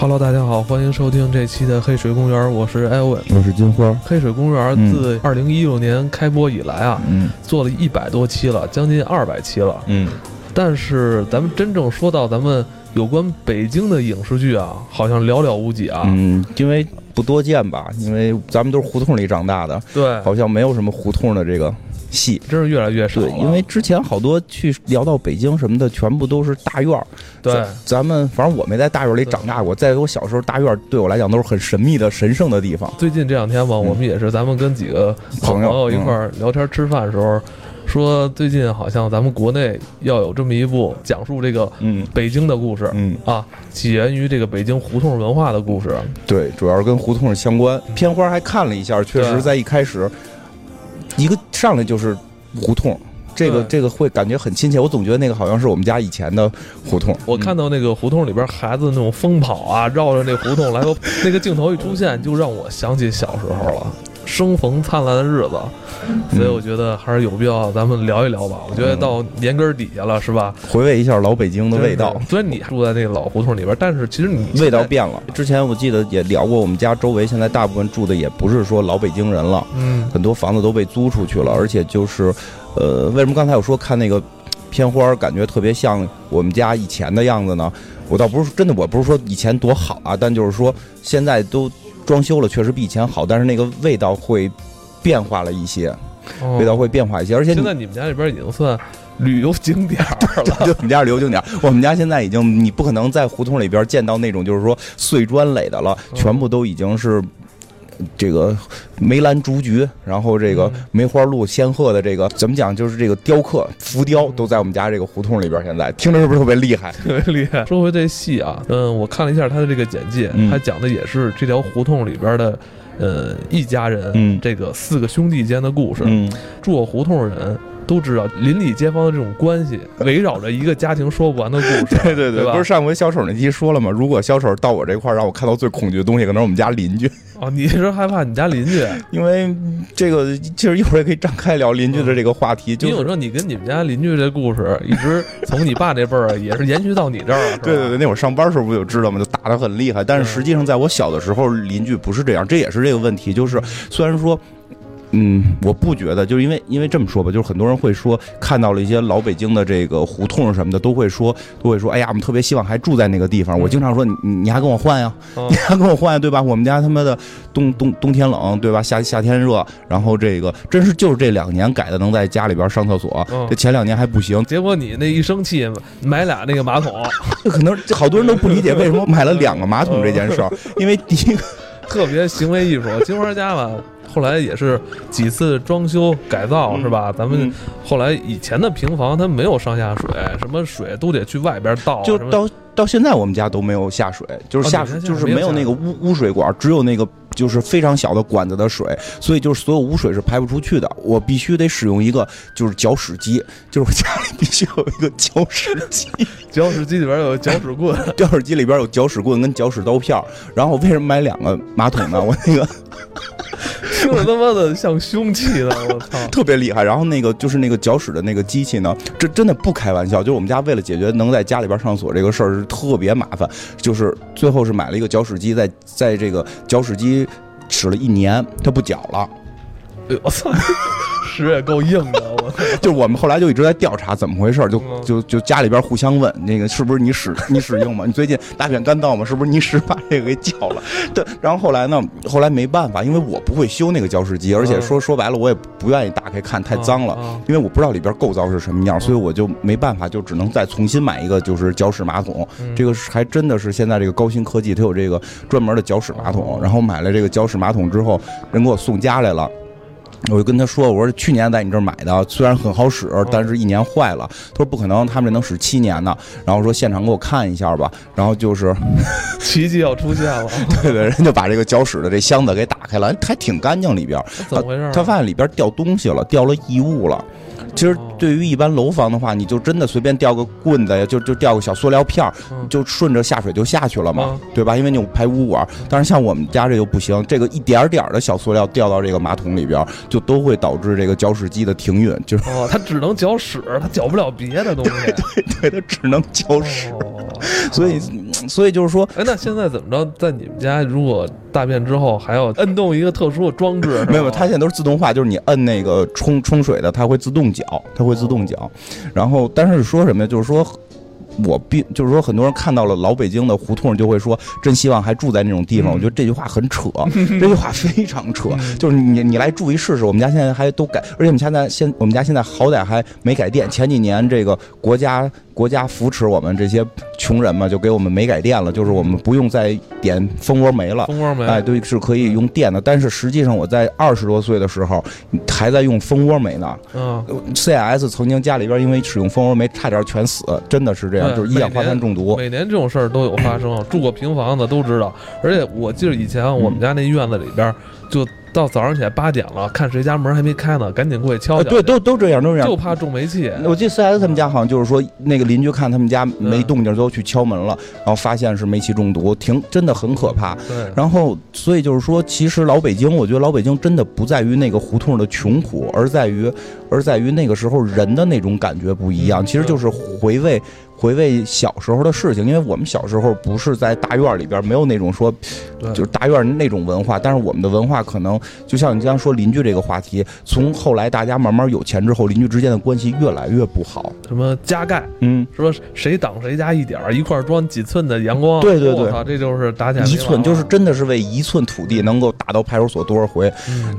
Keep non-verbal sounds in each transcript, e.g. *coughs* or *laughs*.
Hello，大家好，欢迎收听这期的黑水公园，我是艾文，我是金花。黑水公园自二零一六年开播以来啊，嗯做了一百多期了，将近二百期了。嗯，但是咱们真正说到咱们有关北京的影视剧啊，好像寥寥无几啊。嗯，因为不多见吧，因为咱们都是胡同里长大的，对，好像没有什么胡同的这个戏。真是越来越少了。，对因为之前好多去聊到北京什么的，全部都是大院儿。对咱咱们反正我没在大院里长大过，在我小时候，大院儿对我来讲都是很神秘的、神圣的地方。最近这两天吧，我们也是咱们跟几个朋友一块儿聊天吃饭的时候，说最近好像咱们国内要有这么一部讲述这个嗯北京的故事。嗯，啊，起源于这个北京胡同文化的故事。对，主要是跟胡同相关。片花还看了一下，确实在一开始，一个上来就是胡同。这个这个会感觉很亲切，我总觉得那个好像是我们家以前的胡同。我看到那个胡同里边孩子那种疯跑啊，绕着那胡同来回，那个镜头一出现，就让我想起小时候了。生逢灿烂的日子，所以我觉得还是有必要咱们聊一聊吧。我觉得到年根儿底下了，是吧？回味一下老北京的味道。虽然你住在那个老胡同里边，但是其实你味道，变了。之前我记得也聊过，我们家周围现在大部分住的也不是说老北京人了，嗯，很多房子都被租出去了，而且就是，呃，为什么刚才我说看那个片花，感觉特别像我们家以前的样子呢？我倒不是真的，我不是说以前多好啊，但就是说现在都装修了，确实比以前好，但是那个味道会变化了一些，哦味道会变化一些，而且你现在你们家这边已经算旅游景点儿了。*laughs* 就我们家是旅游景点，我们家现在已经你不可能在胡同里边见到那种就是说碎砖垒的了，嗯全部都已经是。这个梅兰竹菊，然后这个嗯梅花鹿仙鹤的这个怎么讲？就是这个雕刻浮雕都在我们家这个胡同里边。现在听着是不是特别厉害？*laughs* 特别厉害。说回这戏啊，嗯，我看了一下他的这个简介，嗯他讲的也是这条胡同里边的，呃，一家人，嗯这个四个兄弟间的故事。嗯，住我胡同的人都知道，邻里街坊的这种关系，*laughs* 围绕着一个家庭说不完的故事。*laughs* 对对对吧不是上回小丑那期说了吗？如果小丑到我这块儿，让我看到最恐惧的东西，可能是我们家邻居，*laughs* 哦，你是害怕你家邻居？因为这个其实一会儿也可以展开聊邻居的这个话题，就是因为我说你跟你们家邻居这故事，一直从你爸那辈儿也是延续到你这儿了，对对对，那会儿上班时候不就知道吗？就打得很厉害。但是实际上，在我小的时候，邻居不是这样，这也是这个问题。就是虽然说。嗯，我不觉得，就是因为因为这么说吧，就是很多人会说看到了一些老北京的这个胡同什么的，都会说都会说，哎呀，我们特别希望还住在那个地方。嗯我经常说，你你你还跟我换呀，嗯 *laughs* 你还跟我换呀，对吧？我们家他妈的冬冬冬天冷，对吧？夏夏天热，然后这个真是就是这两年改的，能在家里边上厕所，嗯这前两年还不行。结果你那一生气买俩那个马桶，*laughs* 可能好多人都不理解为什么买了两个马桶这件事儿，因为第一个。特别行为艺术。金花家吧，后来也是几次装修改造，嗯是吧？咱们嗯后来以前的平房它没有上下水，什么水都得去外边倒，到现在我们家都没有下水，就是下就是没有那个污污水管，只有那个就是非常小的管子的水，所以就是所有污水是排不出去的。我必须得使用一个就是搅屎机，就是我家里必须有一个搅屎机，*laughs* 搅屎机里边有搅屎棍，搅屎机里边有搅屎棍跟搅屎刀片。然后为什么买两个马桶呢？我那个 *laughs* 听着他妈的像凶器呢！我操！*laughs* 特别厉害。然后那个就是那个搅屎的那个机器呢，这真的不开玩笑。就是我们家为了解决能在家里边上锁这个事儿是特别麻烦，就是最后是买了一个搅屎机，在在这个搅屎机使了一年，它不搅了。哎呦我操，屎也够硬的，我操！*laughs* 就是我们后来就一直在调查怎么回事，就嗯就就家里边互相问，那个是不是你屎你屎硬吗？你最近大便干燥吗？是不是你屎把这个给搅了？对，然后后来呢，后来没办法，因为我不会修那个搅屎机，而且嗯说说白了，我也不愿意打开看，太脏了。啊因为我不知道里边构造是什么样，所以我就没办法，就只能再重新买一个就是搅屎马桶。嗯这个是还真的是现在这个高新科技，它有这个专门的搅屎马桶哦。然后买了这个搅屎马桶之后，人给我送家来了。我就跟他说：“我说去年在你这儿买的，虽然很好使，但是一年坏了。”他说：“不可能，他们这能使七年呢。”然后说现场给我看一下吧。然后就是，奇迹要出现了，*laughs* 对对，人就把这个搅屎的这箱子给打开了，还挺干净里边。怎么回事啊？他发现里边掉东西了，掉了异物了。其实对于一般楼房的话，你就真的随便掉个棍子呀，就就掉个小塑料片儿，嗯就顺着下水就下去了嘛嗯，对吧？因为你有排污管。但是像我们家这就不行，这个一点点儿的小塑料掉到这个马桶里边，就都会导致这个搅屎机的停运，就是哦，它只能搅屎，它搅不了别的东西。*laughs* 对对它只能搅屎。哦，所以，嗯所以就是说，哎，那现在怎么着？在你们家，如果大便之后还要摁动一个特殊的装置？没有，它现在都是自动化，就是你摁那个冲冲水的，它会自动搅，它会自动搅。然后，但是说什么呀？就是说。我并就是说，很多人看到了老北京的胡同，就会说真希望还住在那种地方。我觉得这句话很扯，*laughs* 这句话非常扯。就是你你来住一试试，我们家现在还都改，而且我们现在现我们家现在好歹还没改电。前几年这个国家。国家扶持我们这些穷人嘛，就给我们煤改电了，就是我们不用再点蜂窝煤了。蜂窝煤，哎，对，是可以用电的。但是实际上，我在二十多岁的时候还在用蜂窝煤呢。嗯，CIS 曾经家里边因为使用蜂窝煤差点全死，真的是这样，就是一氧化碳中毒。每年这种事儿都有发生，住过平房的都知道。而且我记得以前我们家那院子里边就。到早上起来八点了，看谁家门还没开呢，赶紧过去敲敲。对，都都这样，都这样，就怕中煤气。我记得 CS 他们家好像就是说，那个邻居看他们家没动静，都去敲门了，然后发现是煤气中毒，挺真的很可怕。对。然后，所以就是说，其实老北京，我觉得老北京真的不在于那个胡同的穷苦，而在于，而在于那个时候人的那种感觉不一样。其实就是回味。回味小时候的事情，因为我们小时候不是在大院里边，没有那种说，就是大院那种文化。但是我们的文化可能就像你刚刚说邻居这个话题，从后来大家慢慢有钱之后，邻居之间的关系越来越不好。什么加盖，嗯，说谁挡谁家一点儿，一块装几寸的阳光，对对对，这就是打起来一寸，就是真的是为一寸土地能够打到派出所多少回。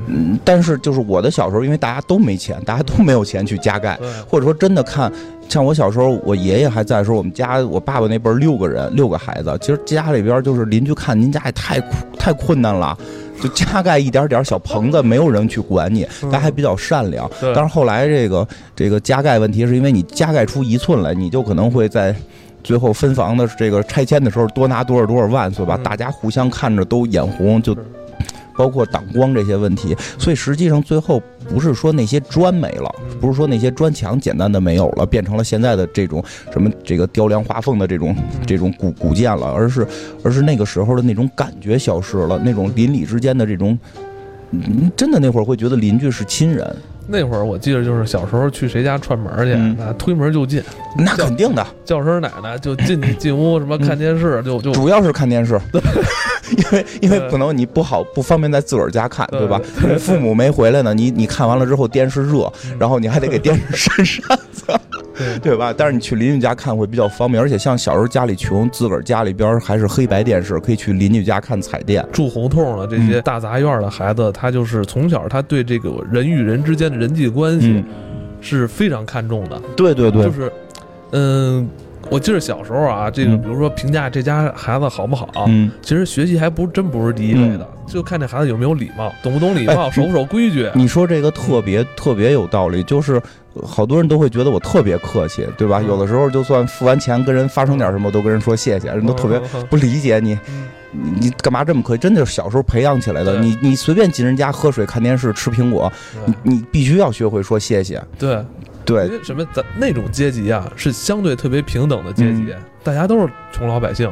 嗯，但是就是我的小时候，因为大家都没钱，大家都没有钱去加盖，或者说真的看。像我小时候，我爷爷还在的时候，我们家我爸爸那辈儿六个人，六个孩子，其实家里边就是邻居看您家也太太困难了，就加盖一点点小棚子，没有人去管你，大家还比较善良。但是后来这个这个加盖问题，是因为你加盖出一寸来，你就可能会在最后分房的这个拆迁的时候多拿多少多少万，所以把大家互相看着都眼红，就。包括挡光这些问题，所以实际上最后不是说那些砖没了，不是说那些砖墙简单的没有了，变成了现在的这种什么这个雕梁画凤的这种这种古古建了，而是而是那个时候的那种感觉消失了，那种邻里之间的这种，真的那会儿会觉得邻居是亲人。那会儿我记得就是小时候去谁家串门去，那，推门就进，那肯定的，叫声奶奶就进 *laughs* 进屋，什么看电视就就主要是看电视，*laughs* 因为因为可能你不好不方便在自个儿家看，对吧？父母没回来呢，你你看完了之后电视热，然后你还得给电视扇扇子。对吧？但是你去邻居家看会比较方便，而且像小时候家里穷，自个儿家里边还是黑白电视，可以去邻居家看彩电。住胡同的这些大杂院的孩子，他就是从小他对这个人与人之间的人际关系是非常看重的。对对对，就是，嗯。我记得小时候啊，这个比如说评价这家孩子好不好，嗯，其实学习还不真不是第一位的，就看这孩子有没有礼貌，懂不懂礼貌，守不守规矩。你说这个特别特别有道理，就是好多人都会觉得我特别客气，对吧？有的时候就算付完钱跟人发生点什么，都跟人说谢谢，人都特别不理解你，你你干嘛这么客气？真的是小时候培养起来的。你你随便进人家喝水、看电视、吃苹果，你你必须要学会说谢谢。对。对，因为什么咱那种阶级啊，是相对特别平等的阶级，大家都是穷老百姓。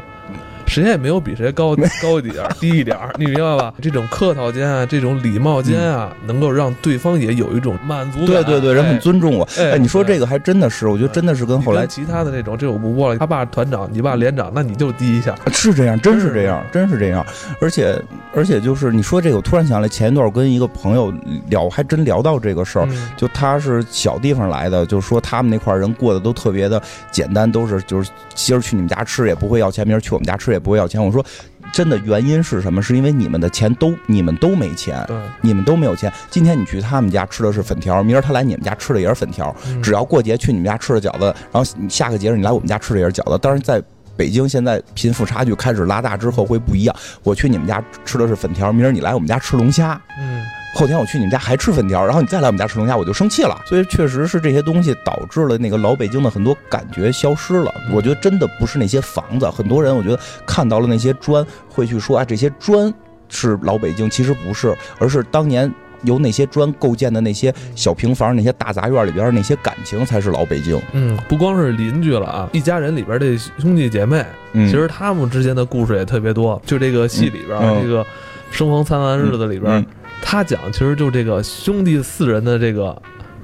谁也没有比谁高高一点儿、低一点儿，你明白吧？这种客套间啊，这种礼貌间啊，能够让对方也有一种满足感。对对对，人很尊重我。哎，你说这个还真的是，我觉得真的是跟后来其他的那种，这我不播了。他爸团长，你爸连长，那你就低一下。是这样，真是这样，真是这样。而且而且就是你说这个，我突然想来，前一段跟一个朋友聊，还真聊到这个事儿。就他是小地方来的，就说他们那块人过得都特别的简单，都是就是今儿去你们家吃也不会要钱，明儿去我们家吃也。不会要钱。我说，真的原因是什么？是因为你们的钱都你们都没钱，你们都没有钱。今天你去他们家吃的是粉条，明儿他来你们家吃的也是粉条。只要过节去你们家吃的饺子，然后下个节日你来我们家吃的也是饺子。当然，在北京现在贫富差距开始拉大之后会不一样。我去你们家吃的是粉条，明儿你来我们家吃龙虾。嗯。后天我去你们家还吃粉条，然后你再来我们家吃龙虾，我就生气了。所以确实是这些东西导致了那个老北京的很多感觉消失了。我觉得真的不是那些房子，很多人我觉得看到了那些砖，会去说啊这些砖是老北京，其实不是，而是当年由那些砖构建的那些小平房、那些大杂院里边那些感情才是老北京。嗯，不光是邻居了啊，一家人里边的兄弟姐妹，嗯其实他们之间的故事也特别多。就这个戏里边，这个生逢灿烂日子里边。他讲其实就这个兄弟四人的这个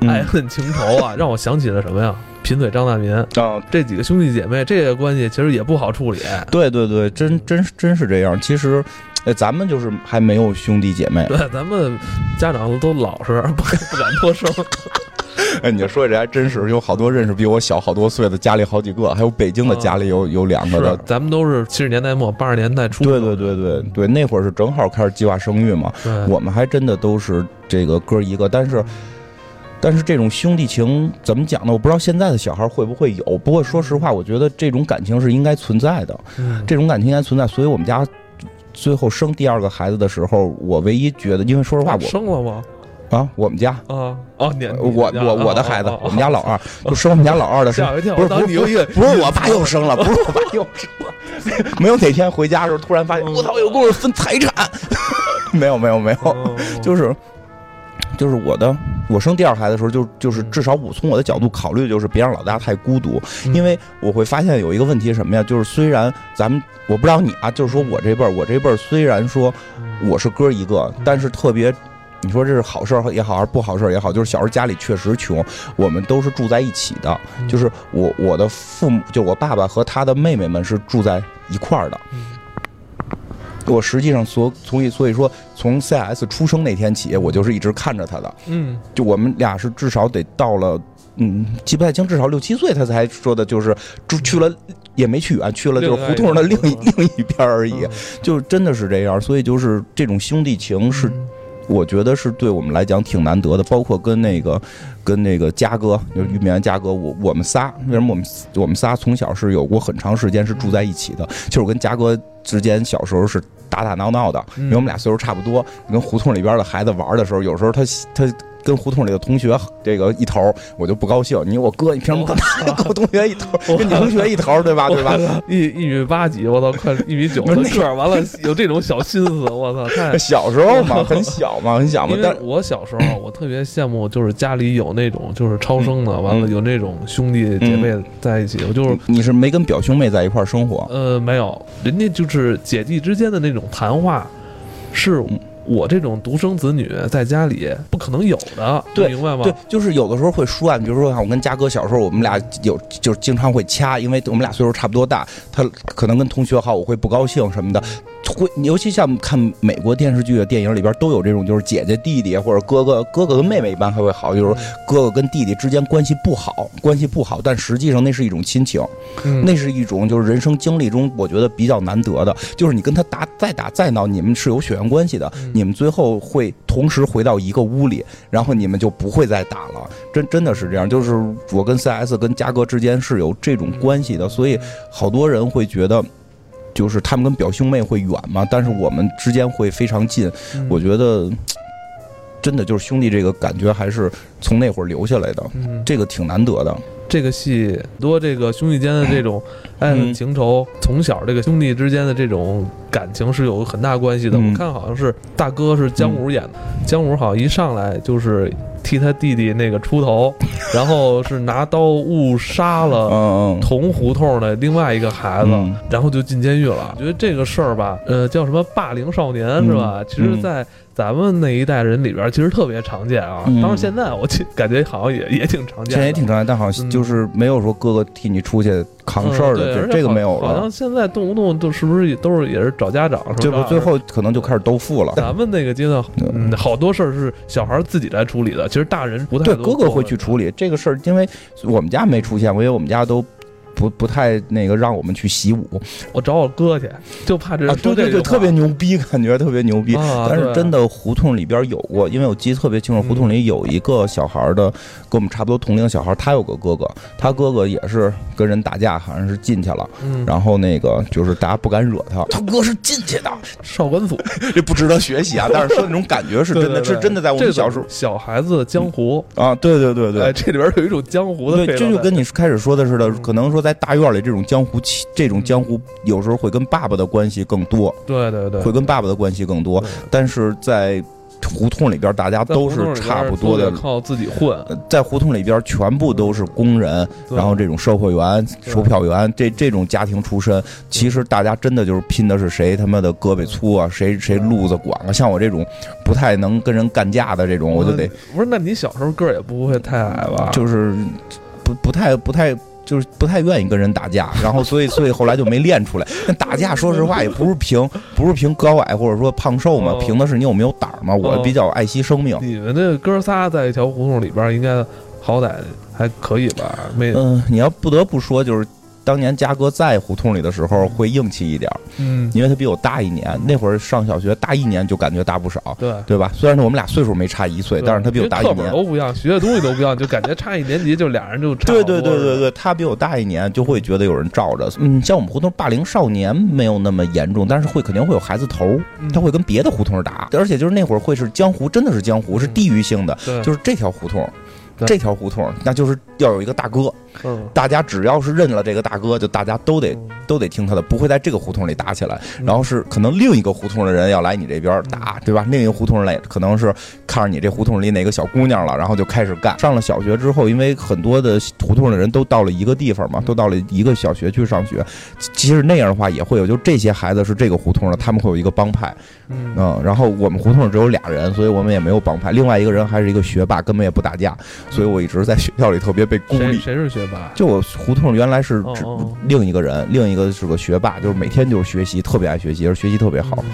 爱恨情仇啊，*laughs* 让我想起了什么呀？贫嘴张大民啊，这几个兄弟姐妹，这个关系其实也不好处理。对对对，真真真是这样。其实，哎，咱们就是还没有兄弟姐妹。对，咱们家长都老实，不不敢多生。*laughs* 哎，你说这还真是，有好多认识比我小好多岁的，家里好几个，还有北京的家里有有两个的。咱们都是七十年代末八十年代初。对对对对对，那会儿是正好开始计划生育嘛。我们还真的都是这个哥一个，但是但是这种兄弟情怎么讲呢？我不知道现在的小孩会不会有。不过说实话，我觉得这种感情是应该存在的。这种感情应该存在，所以我们家最后生第二个孩子的时候，我唯一觉得，因为说实话，我生了吗？啊，我们家。啊哦，你我我我的孩子，我们家老二就生我们家老二的时候，不是不是不是我爸又生了，不是我爸又生了，*laughs* 没有哪天回家的时候突然发现我操有功夫分财产，没有没有没有，*laughs* 就是就是我的我生第二孩子的时候就就是至少我从我的角度考虑就是别让老大太孤独，因为我会发现有一个问题是什么呀？就是虽然咱们我不知道你啊，就是说我这辈儿我这辈儿虽然说我是哥一个，但是特别。你说这是好事儿也好，还是不好事儿也好，就是小时候家里确实穷，我们都是住在一起的。就是我我的父母，就我爸爸和他的妹妹们是住在一块儿的。我实际上所所以所以说，从 CS 出生那天起，我就是一直看着他的。嗯，就我们俩是至少得到了，嗯，记不太清，至少六七岁他才说的，就是住去了也没去远，去了就是胡同的另一另一边而已。就真的是这样，所以就是这种兄弟情是。我觉得是对我们来讲挺难得的，包括跟那个，跟那个嘉哥，就是玉米安嘉哥，我我们仨，为什么我们我们仨从小是有过很长时间是住在一起的？就是我跟嘉哥之间小时候是打打闹闹的，因为我们俩岁数差不多，跟胡同里边的孩子玩的时候，有时候他他。跟胡同里的同学这个一头，我就不高兴。你我哥，你凭什么跟跟我同学一头，跟你同学一头，对吧？对吧？*laughs* 一一米八几，我操，快一米九的个，完了有这种小心思，我操！太小时候嘛，很小嘛，很小嘛。但我小时候，我特别羡慕，就是家里有那种就是超生的，完了有那种兄弟姐妹在一起。我就是你是没跟表兄妹在一块生活？呃，没有，人家就是姐弟之间的那种谈话，是。我这种独生子女在家里不可能有的，明白吗？对，就是有的时候会说啊，比如说像我跟嘉哥小时候，我们俩有就是经常会掐，因为我们俩岁数差不多大，他可能跟同学好，我会不高兴什么的。会，尤其像看美国电视剧的电影里边都有这种，就是姐姐弟弟或者哥哥哥哥跟妹妹一般还会好，就是哥哥跟弟弟之间关系不好，关系不好，但实际上那是一种亲情，那是一种就是人生经历中我觉得比较难得的，就是你跟他打再打再闹，你们是有血缘关系的，你们最后会同时回到一个屋里，然后你们就不会再打了，真真的是这样，就是我跟 CS 跟嘉哥之间是有这种关系的，所以好多人会觉得。就是他们跟表兄妹会远嘛，但是我们之间会非常近。我觉得，真的就是兄弟这个感觉还是从那会儿留下来的，这个挺难得的。这个戏多，这个兄弟间的这种爱恨情仇，从小这个兄弟之间的这种感情是有很大关系的。我看好像是大哥是姜武演的，姜武好像一上来就是替他弟弟那个出头，*laughs* 然后是拿刀误杀了同胡同的另外一个孩子，然后就进监狱了。我觉得这个事儿吧，呃，叫什么霸凌少年是吧？其实，在咱们那一代人里边，其实特别常见啊。当然，现在我感觉好像也也挺常见，现在也挺常见，但好像就是没有说哥哥替你出去扛事儿的，这个没有了。好像现在动不动都是不是都是也是找家长，这不最后可能就开始兜富了。咱们那个阶段，嗯，好多事儿是小孩自己来处理的，其实大人不太对哥哥会去处理这个事儿，因为我们家没出现过，因为我们家都。不不太那个让我们去习武，我找我哥去，就怕这对对对，特别牛逼，感觉特别牛逼。但是真的胡同里边有过，因为我记得特别清楚，胡同里有一个小孩的，跟我们差不多同龄小孩，他有个哥哥，他哥哥也是跟人打架，好像是进去了，嗯然后那个就是大家不敢惹他，他哥是进去的，*laughs* 少管所，*laughs* 这不值得学习啊。但是说那种感觉是真的，*laughs* 是真的，在我们小时候，小孩子的江湖啊，对对对对，这里边有一种江湖的，对，这就跟你开始说的似的，可能说。在大院里，这种江湖气，这种江湖有时候会跟爸爸的关系更多。对对对，会跟爸爸的关系更多。但是在胡同里边，大家都是差不多的，靠自己混。在胡同里边，全部都是工人，然后这种售货员、售票员，这这种家庭出身，其实大家真的就是拼的是谁他妈的胳膊粗啊，谁谁路子广啊。像我这种不太能跟人干架的这种，我就得不是。那你小时候个儿也不会太矮吧？就是。不不太不太。就是不太愿意跟人打架，*laughs* 然后所以所以后来就没练出来。那打架说实话也不是凭不是凭高矮或者说胖瘦嘛，哦凭的是你有没有胆儿嘛。我哦比较爱惜生命。你们这哥仨在一条胡同里边，应该好歹还可以吧？没，嗯，你要不得不说，就是当年嘉哥在胡同里的时候会硬气一点儿，嗯，因为他比我大一年，那会儿上小学大一年就感觉大不少，对。对吧？虽然我们俩岁数没差一岁，但是他比我大一年课本年。都不一样，学的东西都不一样，就感觉差一年级就俩人就差对对对对对，他比我大一年，就会觉得有人罩着。嗯，像我们胡同霸凌少年没有那么严重，但是会肯定会有孩子头，嗯他会跟别的胡同打，而且就是那会儿会是江湖，真的是江湖，是地域性的，就是这条胡同。对这条胡同，那就是要有一个大哥，嗯，大家只要是认了这个大哥，就大家都得嗯都得听他的，不会在这个胡同里打起来。嗯然后是可能另一个胡同的人要来你这边打，对吧？另一个胡同人来可能是看着你这胡同里哪个小姑娘了，然后就开始干。上了小学之后，因为很多的胡同的人都到了一个地方嘛，都到了一个小学去上学。其其实那样的话也会有，就这些孩子是这个胡同的，他们会有一个帮派，嗯嗯。然后我们胡同只有俩人，所以我们也没有帮派。另外一个人还是一个学霸，根本也不打架，所以我一直在学校里特别被孤立。谁谁是学霸？就我胡同原来是另一个人，另一个是个学霸，就是每天就是学习，特别爱学习，而学习特别好。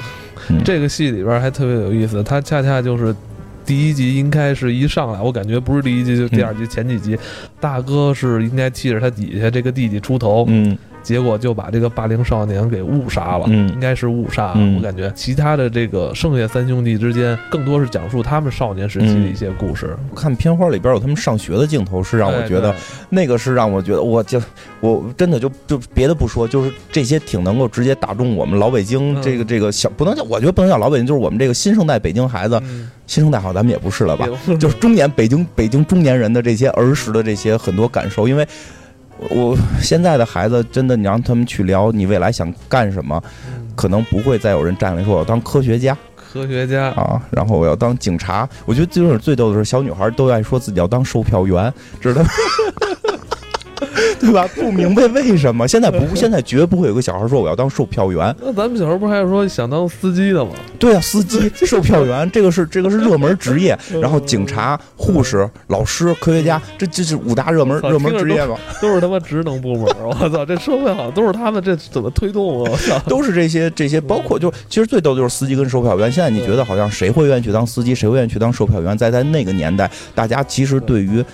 嗯这个戏里边还特别有意思，他恰恰就是。第一集应该是一上来，我感觉不是第一集，就第二集前几集，大哥是应该替着他底下这个弟弟出头，嗯结果就把这个霸凌少年给误杀了，嗯。应该是误杀。嗯。我感觉。其他的这个剩下三兄弟之间，更多是讲述他们少年时期的一些故事。看片花里边有他们上学的镜头，是让我觉得那个是让我觉得，我就我真的就就别的不说，就是这些挺能够直接打中我们老北京嗯。这个这个小，不能叫我觉得不能叫老北京，就是我们这个新生代北京孩子，嗯，新生代好咱们也不是了吧？就是中年北京北京中年人的这些儿时的这些很多感受，因为。我现在的孩子真的，你让他们去聊你未来想干什么，嗯可能不会再有人站来说我要当科学家科学家，啊，然后我要当警察。我觉得就是最逗的是，小女孩都爱说自己要当售票员，知道吗？*laughs* *laughs* 对吧？不明白为什么现在不，现在绝不会有个小孩说我要当售票员。那咱们小时候不是还说想当司机的吗？对啊，司机、售票员，这个是这个是热门职业。然后警察、护士、老师、科学家，这这是五大热门热门职业吧？都是他妈职能部门，我操，这社会好像都是他们，这怎么推动啊？我操，*laughs* 都是这些这些，包括就其实最逗就是司机跟售票员。现在你觉得好像谁会愿意去当司机，谁会愿意去当售票员？在在那个年代，大家其实对于。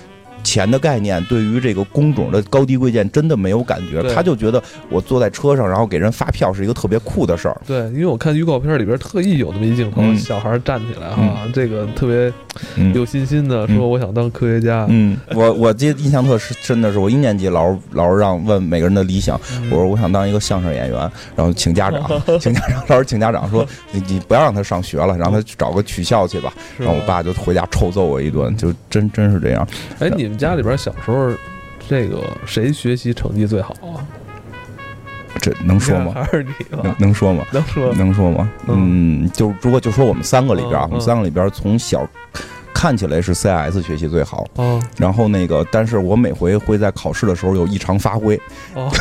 钱的概念，对于这个工种的高低贵贱，真的没有感觉。他就觉得我坐在车上，然后给人发票是一个特别酷的事儿。对，因为我看预告片里边特意有那么一镜头，嗯。小孩站起来哈，这个特别嗯有信心的说我想当科学家。嗯，我我记得印象特深，真的是我一年级老师老师让问每个人的理想，嗯。我说我想当一个相声演员，然后请家长，*laughs* 请家长，老师请家长说 *laughs* 你你不要让他上学了，让他去找个取笑去吧。然后我爸就回家臭揍我一顿，就真真是这样。哎，你们家里边小时候这个谁学习成绩最好啊？这能说吗？还是你能？能说吗？能说？能说吗？嗯，就如果就说我们三个里边我们三个里边从小看起来是 CS 学习最好，哦然后那个，但是我每回会在考试的时候有异常发挥，哦，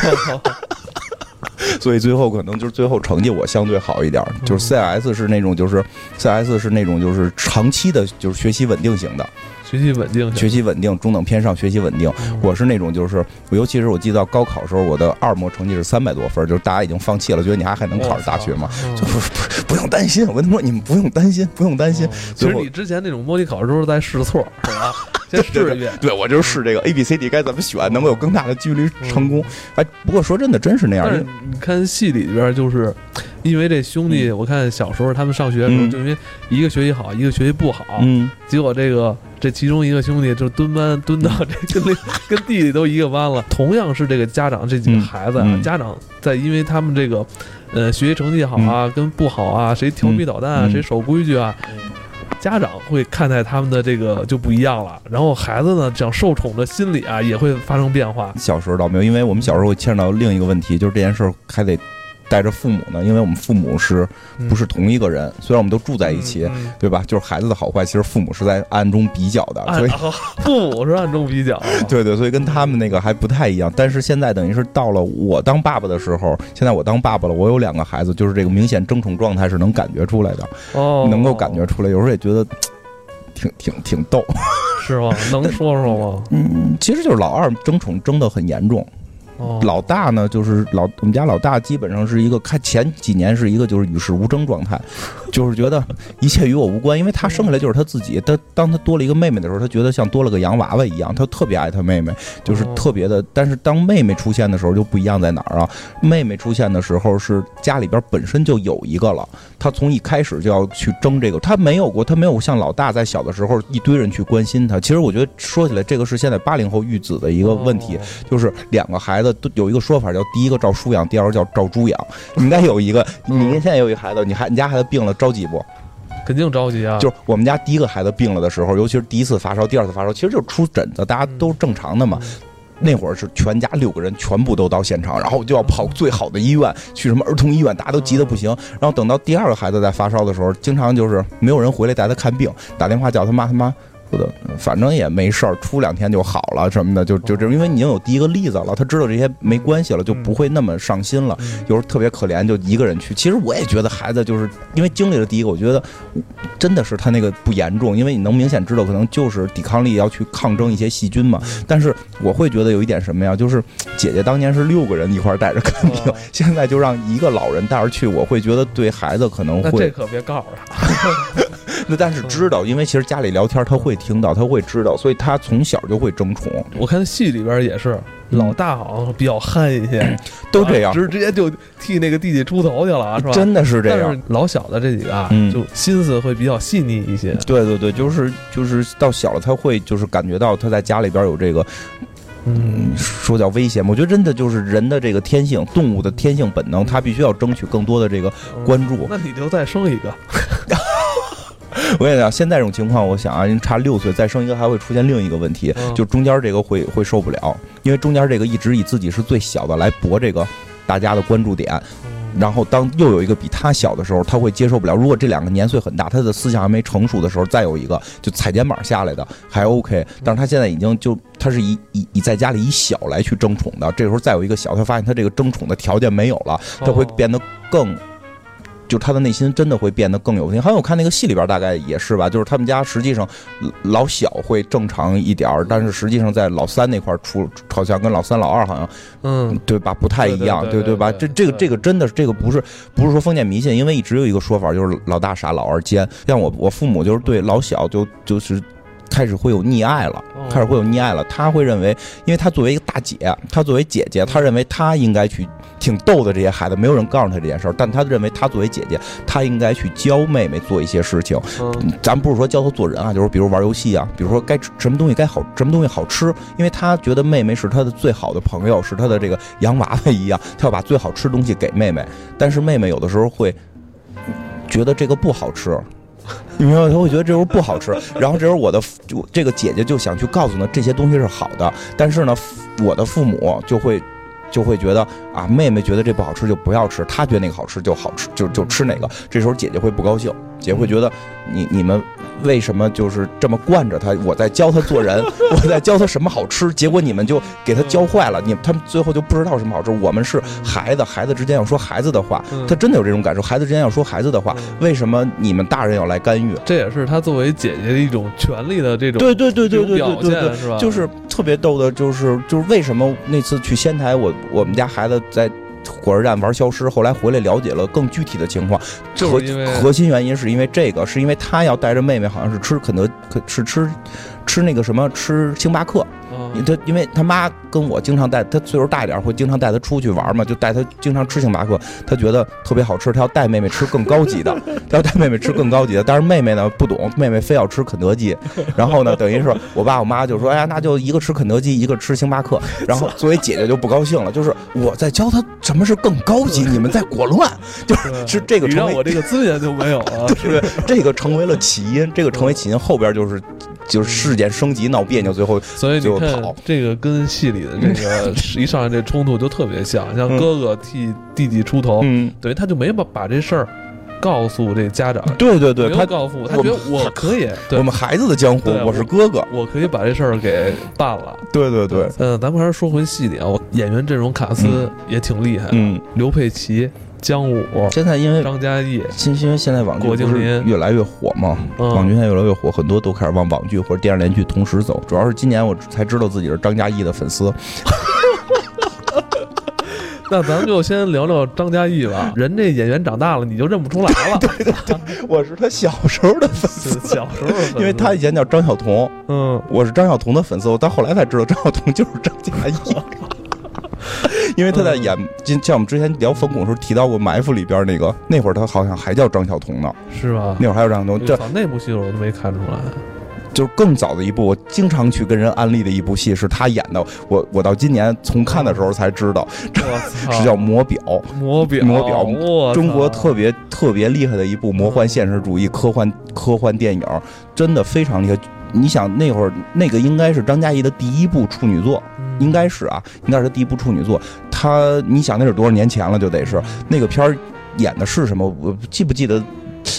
*laughs* 所以最后可能就是最后成绩我相对好一点。就是 CS 是那种就是 CS 是那种就是长期的，就是学习稳定型的，学习稳定，学习稳定，中等偏上，学习稳定。嗯我是那种就是，尤其是我记得到高考的时候，我的二模成绩是三百多分，就是大家已经放弃了，觉得你还还能考上大学吗？嗯就不不不用担心，我跟他们说，你们不用担心，不用担心哦。其实你之前那种模拟考试都是在试错，是吧？*laughs* 先试一遍。对我就是试这个 A B C D 该怎么选，能够有更大的几率成功。哎，不过说真的，真是那样但。是你看戏里边，就是因为这兄弟，我看小时候他们上学的时候，嗯就因为一个学习好，一个学习不好，嗯结果这个这其中一个兄弟就蹲班蹲到这跟那跟弟弟都一个班了。同样是这个家长这几个孩子啊，嗯嗯家长在因为他们这个呃学习成绩好啊，跟不好啊，谁调皮捣蛋啊，嗯谁守规矩啊。家长会看待他们的这个就不一样了，然后孩子呢，想受宠的心理啊也会发生变化。小时候倒没有，因为我们小时候会牵扯到另一个问题，就是这件事儿还得带着父母呢，因为我们父母是嗯不是同一个人？虽然我们都住在一起，嗯对吧？就是孩子的好坏，其实父母是在暗中比较的，所以。父母是暗中比较，*laughs* 对对，所以跟他们那个还不太一样。但是现在等于是到了我当爸爸的时候，现在我当爸爸了，我有两个孩子，就是这个明显争宠状态是能感觉出来的，哦，能够感觉出来。有时候也觉得挺挺挺逗，是吗？能说说吗？嗯，其实就是老二争宠争得很严重。老大呢，就是老我们家老大，基本上是一个开前几年是一个就是与世无争状态，就是觉得一切与我无关，因为他生下来就是他自己。他当他多了一个妹妹的时候，他觉得像多了个洋娃娃一样，他特别爱他妹妹，就是哦特别的。但是当妹妹出现的时候就不一样，在哪儿啊？妹妹出现的时候是家里边本身就有一个了，他从一开始就要去争这个，他没有过，他没有像老大在小的时候一堆人去关心他。其实我觉得说起来，这个是现在八零后育子的一个问题。哦就是两个孩子都有一个说法，叫第一个照书养，第二个叫照猪养。你应该有一个，嗯你现在有一个孩子，你还你家孩子病了着急不？肯定着急啊。就是我们家第一个孩子病了的时候，尤其是第一次发烧、第二次发烧，其实就是出疹子，大家都正常的嘛。那会儿是全家六个人全部都到现场，然后就要跑最好的医院，去什么儿童医院，大家都急得不行。然后等到第二个孩子在发烧的时候，经常就是没有人回来带他看病，打电话叫他妈，他妈说的反正也没事儿，出两天就好了什么的，就就这，因为你已经有第一个例子了，他知道这些没关系了，就不会那么上心了。嗯有时候特别可怜，就一个人去。其实我也觉得孩子就是因为经历了第一个，我觉得真的是他那个不严重，因为你能明显知道可能就是抵抗力要去抗争一些细菌嘛。但是我会觉得有一点什么呀，就是姐姐当年是六个人一块儿带着看病哦，现在就让一个老人带着去，我会觉得对孩子可能会这。可别告诉他。*laughs* 那但是知道，因为其实家里聊天他会听到，他会知道，所以他从小就会争宠，我看戏里边也是，嗯老大好像比较憨一些，都这样啊，直直接就替那个弟弟出头去了，是吧？真的是这样但是。老小的这几个啊，嗯就心思会比较细腻一些。对对对，就是就是到小了，他会就是感觉到他在家里边有这个嗯，说叫危险吗，我觉得真的就是人的这个天性，动物的天性本能，他必须要争取更多的这个关注。那你就再生一个，*laughs* 我跟你讲，现在这种情况，我想啊，人差六岁再生一个，还会出现另一个问题，嗯就中间这个会会受不了，因为中间这个一直以自己是最小的来博这个大家的关注点，然后当又有一个比他小的时候，他会接受不了。如果这两个年岁很大，他的思想还没成熟的时候，再有一个就踩肩膀下来的还 OK，但是他现在已经就他是以以以在家里以小来去争宠的，这时候再有一个小，他发现他这个争宠的条件没有了，他会哦变得更。就他的内心真的会变得更有问题。好像我看那个戏里边大概也是吧，就是他们家实际上老小会正常一点儿，但是实际上在老三那块儿出，好像跟老三老二好像嗯，对吧？不太一样，对对吧？这这个这个真的是这个不是不是说封建迷信，因为一直有一个说法就是老大傻，老二奸。像我我父母就是对老小就就是。开始会有溺爱了，哦开始会有溺爱了。他会认为，因为他作为一个大姐，他作为姐姐，他认为他应该去挺逗的这些孩子，没有人告诉他这件事儿，但他认为他作为姐姐，他应该去教妹妹做一些事情。嗯咱不是说教他做人啊，就是比如玩游戏啊，比如说该吃什么东西该好，什么东西好吃，因为他觉得妹妹是他的最好的朋友，是他的这个洋娃娃一样，他要把最好吃的东西给妹妹。但是妹妹有的时候会觉得这个不好吃。*laughs* 你明白？他会觉得这时候不好吃，然后这时候我的就这个姐姐就想去告诉他这些东西是好的，但是呢，我的父母就会就会觉得啊，妹妹觉得这不好吃就不要吃，她觉得那个好吃就好吃，就就吃哪个。这时候姐姐会不高兴，姐姐会觉得你你们为什么就是这么惯着他？我在教他做人，我在教他什么好吃，结果你们就给他教坏了，你他们最后就不知道什么好吃。我们是孩子，孩子之间要说孩子的话，嗯他真的有这种感受，孩子之间要说孩子的话，嗯为什么你们大人要来干预？这也是他作为姐姐的一种权利的这种对对对对对表对对对现，是吧？就是特别逗的，就是就是为什么那次去仙台，我我们家孩子在火车站玩消失，后来回来了解了更具体的情况，核核心原因是因为这个，是因为他要带着妹妹，好像是吃肯德，可是吃吃那个什么吃星巴克，嗯他因为他妈跟我经常带他岁数大一点，会经常带他出去玩嘛，就带他经常吃星巴克，他觉得特别好吃，他要带妹妹吃更高级的，*laughs* 他要带妹妹吃更高级的，但是妹妹呢不懂，妹妹非要吃肯德基，然后呢，等于是我爸我妈就说，哎呀，那就一个吃肯德基，一个吃星巴克，然后作为姐姐就不高兴了，就是我在教他什么是更高级，你们在裹乱，就是是这个成为我这个资源就没有了，*laughs* 对，这个成为了起因，这个成为起因，后边就是就是事件升级闹别扭，最后所以你就看跑，这个跟戏里的这个 *laughs* 一上来这冲突就特别像，像嗯。哥哥替弟弟出头，嗯，等于他就没把把这事儿告诉这家长，对对对，他告诉我，他觉得我可以，我们孩子的江湖，我是哥哥，我可以把这事儿给办了。对对对，嗯，咱们还是说回戏里啊，演员阵容卡斯也挺厉害的，嗯。刘佩琦、姜武、现在因为张嘉译，因因为现在网剧不是越来越火嘛，嗯网剧现在越来越火，很多都开始往网剧或者电视连续剧同时走。主要是今年我才知道自己是张嘉译的粉丝，*laughs* 那咱们就先聊聊张嘉译吧。*laughs* 人这演员长大了，你就认不出来了。*laughs* 对，我是他小时候的粉丝，小时候的粉丝，因为他以前叫张晓彤，嗯，我是张晓彤的粉丝，我到后来才知道张晓彤就是张嘉译。因为他在演，今像我们之前聊冯巩的时候提到过《埋伏》里边那个，那会儿他好像还叫张晓彤呢，是吧？那会儿还有张晓彤，这那部戏我都没看出来。就是更早的一部，我经常去跟人安利的一部戏是他演的，我我到今年从看的时候才知道，这，是叫《魔表》，魔表，魔表中国特别特别厉害的一部魔幻现实主义科幻科幻电影，真的非常厉害。你想那会儿那个应该是张嘉译的第一部处女作，嗯应该是啊，应该是他第一部处女作。他你想那是多少年前了，就得是那个片儿演的是什么？我记不记得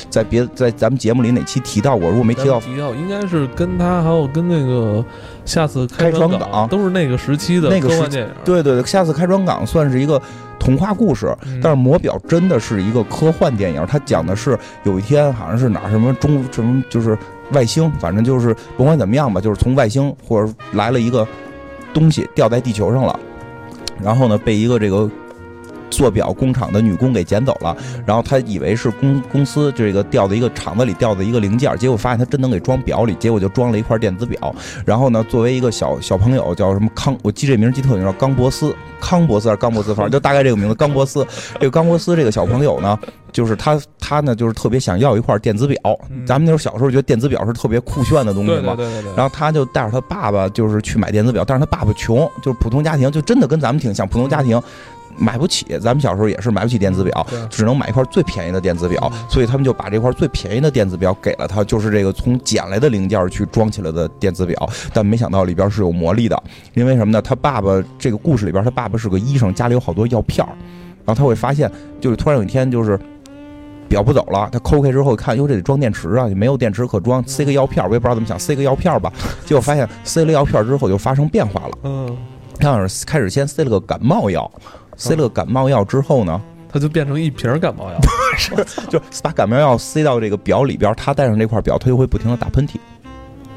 在别在咱们节目里哪期提到过？如果没提到，提到应该是跟他还有跟那个下次开船船港都是那个时期的那个时期科幻电影。对对对，下次开船港算是一个童话故事，嗯，但是《魔表》真的是一个科幻电影，它讲的是有一天好像是哪什么中什么就是外星，反正就是甭管怎么样吧，就是从外星或者来了一个东西掉在地球上了，然后呢被一个这个做表工厂的女工给捡走了，然后他以为是公公司这个掉的一个厂子里掉的一个零件，结果发现他真能给装表里，结果就装了一块电子表。然后呢，作为一个小小朋友叫什么康，我记这名儿记特清楚，叫冈博斯，康博斯还是冈博斯，反正就大概这个名字，冈博斯。这个冈博斯这个小朋友呢，就是他他呢就是特别想要一块电子表。嗯咱们那时候小时候觉得电子表是特别酷炫的东西嘛，对对对。然后他就带着他爸爸，就是去买电子表，但是他爸爸穷，就是普通家庭，就真的跟咱们挺像，普通家庭买不起。咱们小时候也是买不起电子表，只能买一块最便宜的电子表，所以他们就把这块最便宜的电子表给了他，就是这个从捡来的零件去装起来的电子表。但没想到里边是有魔力的，因为什么呢？他爸爸这个故事里边，他爸爸是个医生，家里有好多药片儿然后他会发现，就是突然有一天就是。表不走了，他抠开之后看，哟，这得装电池啊，就没有电池可装，塞个药片儿，我也不知道怎么想，塞个药片儿吧。结果发现塞了药片儿之后就发生变化了，嗯，他好像开始先塞了个感冒药，塞了个感冒药之后呢，他就变成一瓶感冒药。*laughs* 是就把感冒药塞到这个表里边儿，他戴上这块表，他就会不停的打喷嚏。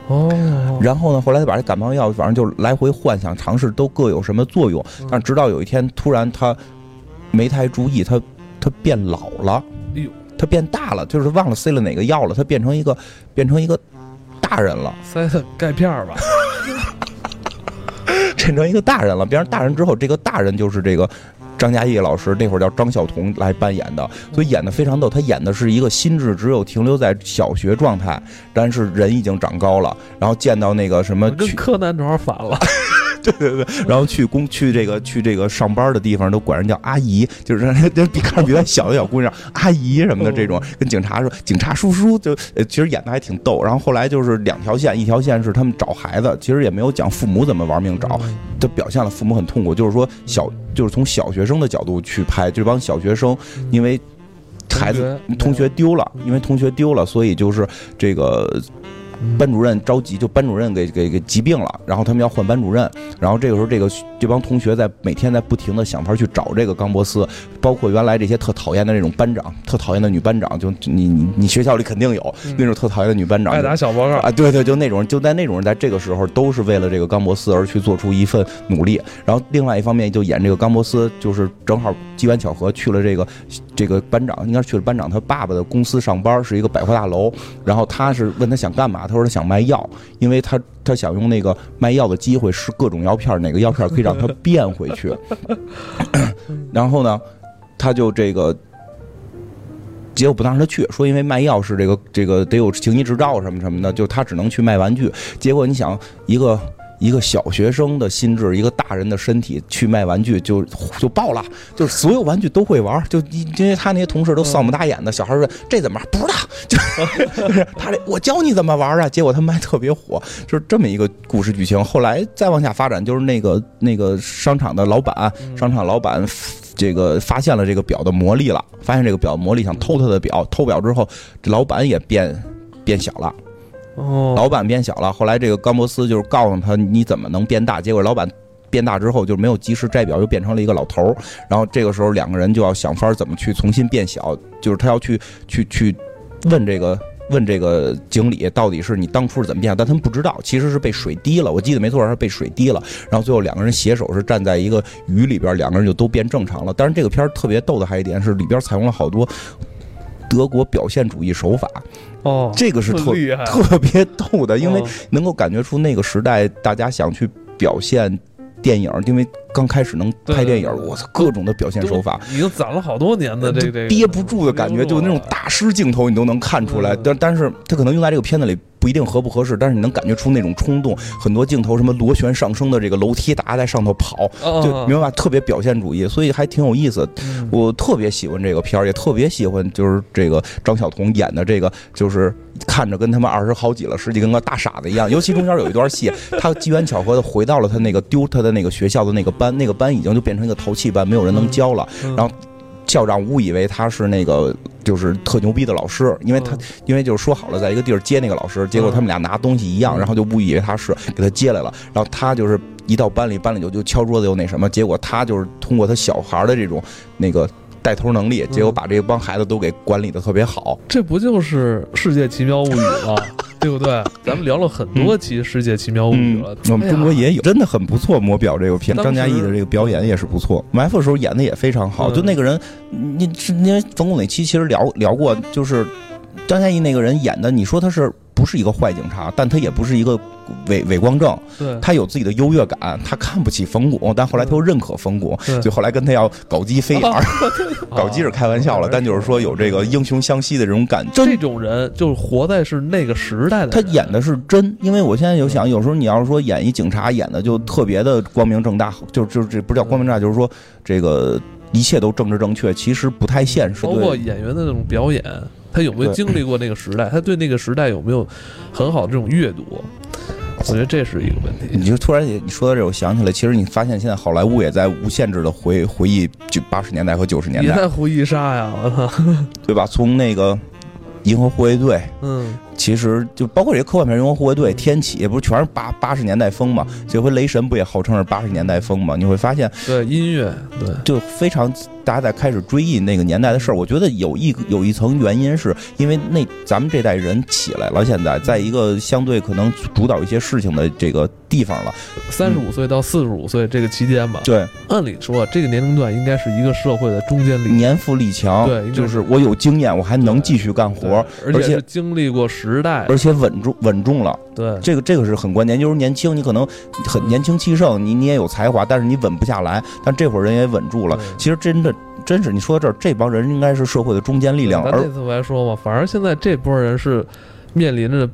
哦，然后呢，后来他把这感冒药，反正就来回幻想尝试，都各有什么作用。但是直到有一天，突然他没太注意，他他变老了，哎呦，他变大了，就是忘了塞了哪个药了，他变成一个变成一个大人了，塞的钙片吧。变成一个大人了。变成大人之后，这个大人就是这个张嘉译老师，那会儿叫张晓彤来扮演的，所以演的非常逗。他演的是一个心智只有停留在小学状态，但是人已经长高了，然后见到那个什么跟柯南正好反了。*laughs* *laughs* 对对对，然后去工去这个去这个上班的地方都管人叫阿姨，就是 *laughs* 让人比看着比他小的小姑娘阿姨什么的这种，跟警察说警察叔叔就呃其实演的还挺逗。然后后来就是两条线，一条线是他们找孩子，其实也没有讲父母怎么玩命找，就表现了父母很痛苦，就是说小就是从小学生的角度去拍这帮小学生，因为孩子同学丢了，因为同学丢了，所以就是这个班主任着急，就班主任给给给急病了，然后他们要换班主任，然后这个时候这个这帮同学在每天在不停的想法去找这个冈博斯，包括原来这些特讨厌的那种班长，特讨厌的女班长，就你你你学校里肯定有嗯那种特讨厌的女班长，爱打小报告。啊，对对，就那种人，就在那种人，在这个时候都是为了这个冈博斯而去做出一份努力。然后另外一方面，就演这个冈博斯，就是正好机缘巧合去了这个这个班长，应该是去了班长他爸爸的公司上班，是一个百货大楼。然后他是问他想干嘛，他说他想卖药，因为他他想用那个卖药的机会试各种药片，哪个药片可以让他 *laughs* 变回去。*laughs* 然后呢，他就这个。结果不让他去，说因为卖药是这个这个得有行医执照什么什么的，就他只能去卖玩具。结果你想，一个一个小学生的心智，一个大人的身体去卖玩具就就爆了，就是所有玩具都会玩，就因为他那些同事都丧不打眼的，小孩说这怎么玩不就就是他这我教你怎么玩啊。结果他们还特别火，就是这么一个故事剧情。后来再往下发展，就是那个那个商场的老板，商场老板。这个发现了这个表的魔力了，发现这个表魔力想偷他的表，偷表之后，这老板也变变小了，哦，老板变小了。后来这个冈博斯就是告诉他你怎么能变大，结果老板变大之后就没有及时摘表，又变成了一个老头儿。然后这个时候两个人就要想法怎么去重新变小，就是他要去去去问这个。问这个经理到底是你当初是怎么变，但他们不知道，其实是被水滴了。我记得没错，是被水滴了。然后最后两个人携手是站在一个雨里边，两个人就都变正常了。但是这个片儿特别逗的还有一点是里边采用了好多德国表现主义手法，哦，这个是特特别逗的，因为哦能够感觉出那个时代大家想去表现电影，因为刚开始能拍电影，我操，各种的表现手法。已经攒了好多年的这个这个憋不住的感觉，就那种大师镜头，你都能看出来。嗯但但是他可能用在这个片子里不一定合不合适，但是你能感觉出那种冲动。很多镜头什么螺旋上升的这个楼梯，大家在上头跑，哦就明白吧？特别表现主义，所以还挺有意思。嗯我特别喜欢这个片儿，也特别喜欢就是这个张晓彤演的这个，就是看着跟他们二十好几了，实际跟个大傻子一样。*laughs* 尤其中间有一段戏，他机缘巧合的回到了他那个丢他的那个学校的那个班，那个班已经就变成一个淘气班，没有人能教了。嗯然后校长误以为他是那个就是特牛逼的老师，因为他嗯因为就是说好了在一个地儿接那个老师，结果嗯他们俩拿东西一样，嗯然后就误以为他是给他接来了，然后他就是一到班里，班里就就敲桌子又那什么，结果他就是通过他小孩的这种那个带头能力，结果把这帮孩子都给管理的特别好。这不就是《世界奇妙物语》吗？对不对？咱们聊了很多期《世界奇妙物语》了，我们中国也有，真的很不错。魔表这个片，张嘉译的这个表演也是不错，埋伏的时候演的也非常好。嗯就那个人，你是因为冯巩那期其实聊聊过，就是张嘉译那个人演的，你说他是不是一个坏警察，但他也不是一个伪伪光正，对，他有自己的优越感，他看不起冯巩，但后来他又认可冯巩，就后来跟他要搞基飞眼儿，*laughs* 搞基是开玩笑了，但就是说有这个英雄相惜的这种感觉。这种人就是活在是那个时代的，他演的是真，因为我现在有想，有时候你要是说演一警察，演的就特别的光明正大，就就这不叫光明正大，就是说这个一切都政治正确，其实不太现实。包括，演员的那种表演，他有没有经历过那个时代？他对那个时代有没有很好的这种阅读？我觉得这是一个问题你。就突然也你说到这，我想起来，其实你发现现在好莱坞也在无限制的回回忆就八十年代和九十年代，你在回忆杀呀！我操，对吧？从那个银河护卫队。嗯，其实就包括这些科幻片，《银河护卫队》《天启》，不是全是八八十年代风嘛？这回《雷神》不也号称是八十年代风嘛？你会发现，对音乐，对，就非常大家在开始追忆那个年代的事儿。我觉得有一有一层原因是因为那咱们这代人起来了，现在在一个相对可能主导一些事情的这个地方了。三十五岁到四十五岁这个期间吧，对，按理说这个年龄段应该是一个社会的中坚力，年富力强，对就是我有经验，我还能继续干活，而且经历过时代，而且稳重稳重了。对，这个这个是很关键，就是年轻，你可能很年轻气盛，你你也有才华，但是你稳不下来。但这会儿人也稳住了。其实真的真是你说到这儿，这帮人应该是社会的中坚力量，而咱那次我还说嘛，反而现在这波人是面临着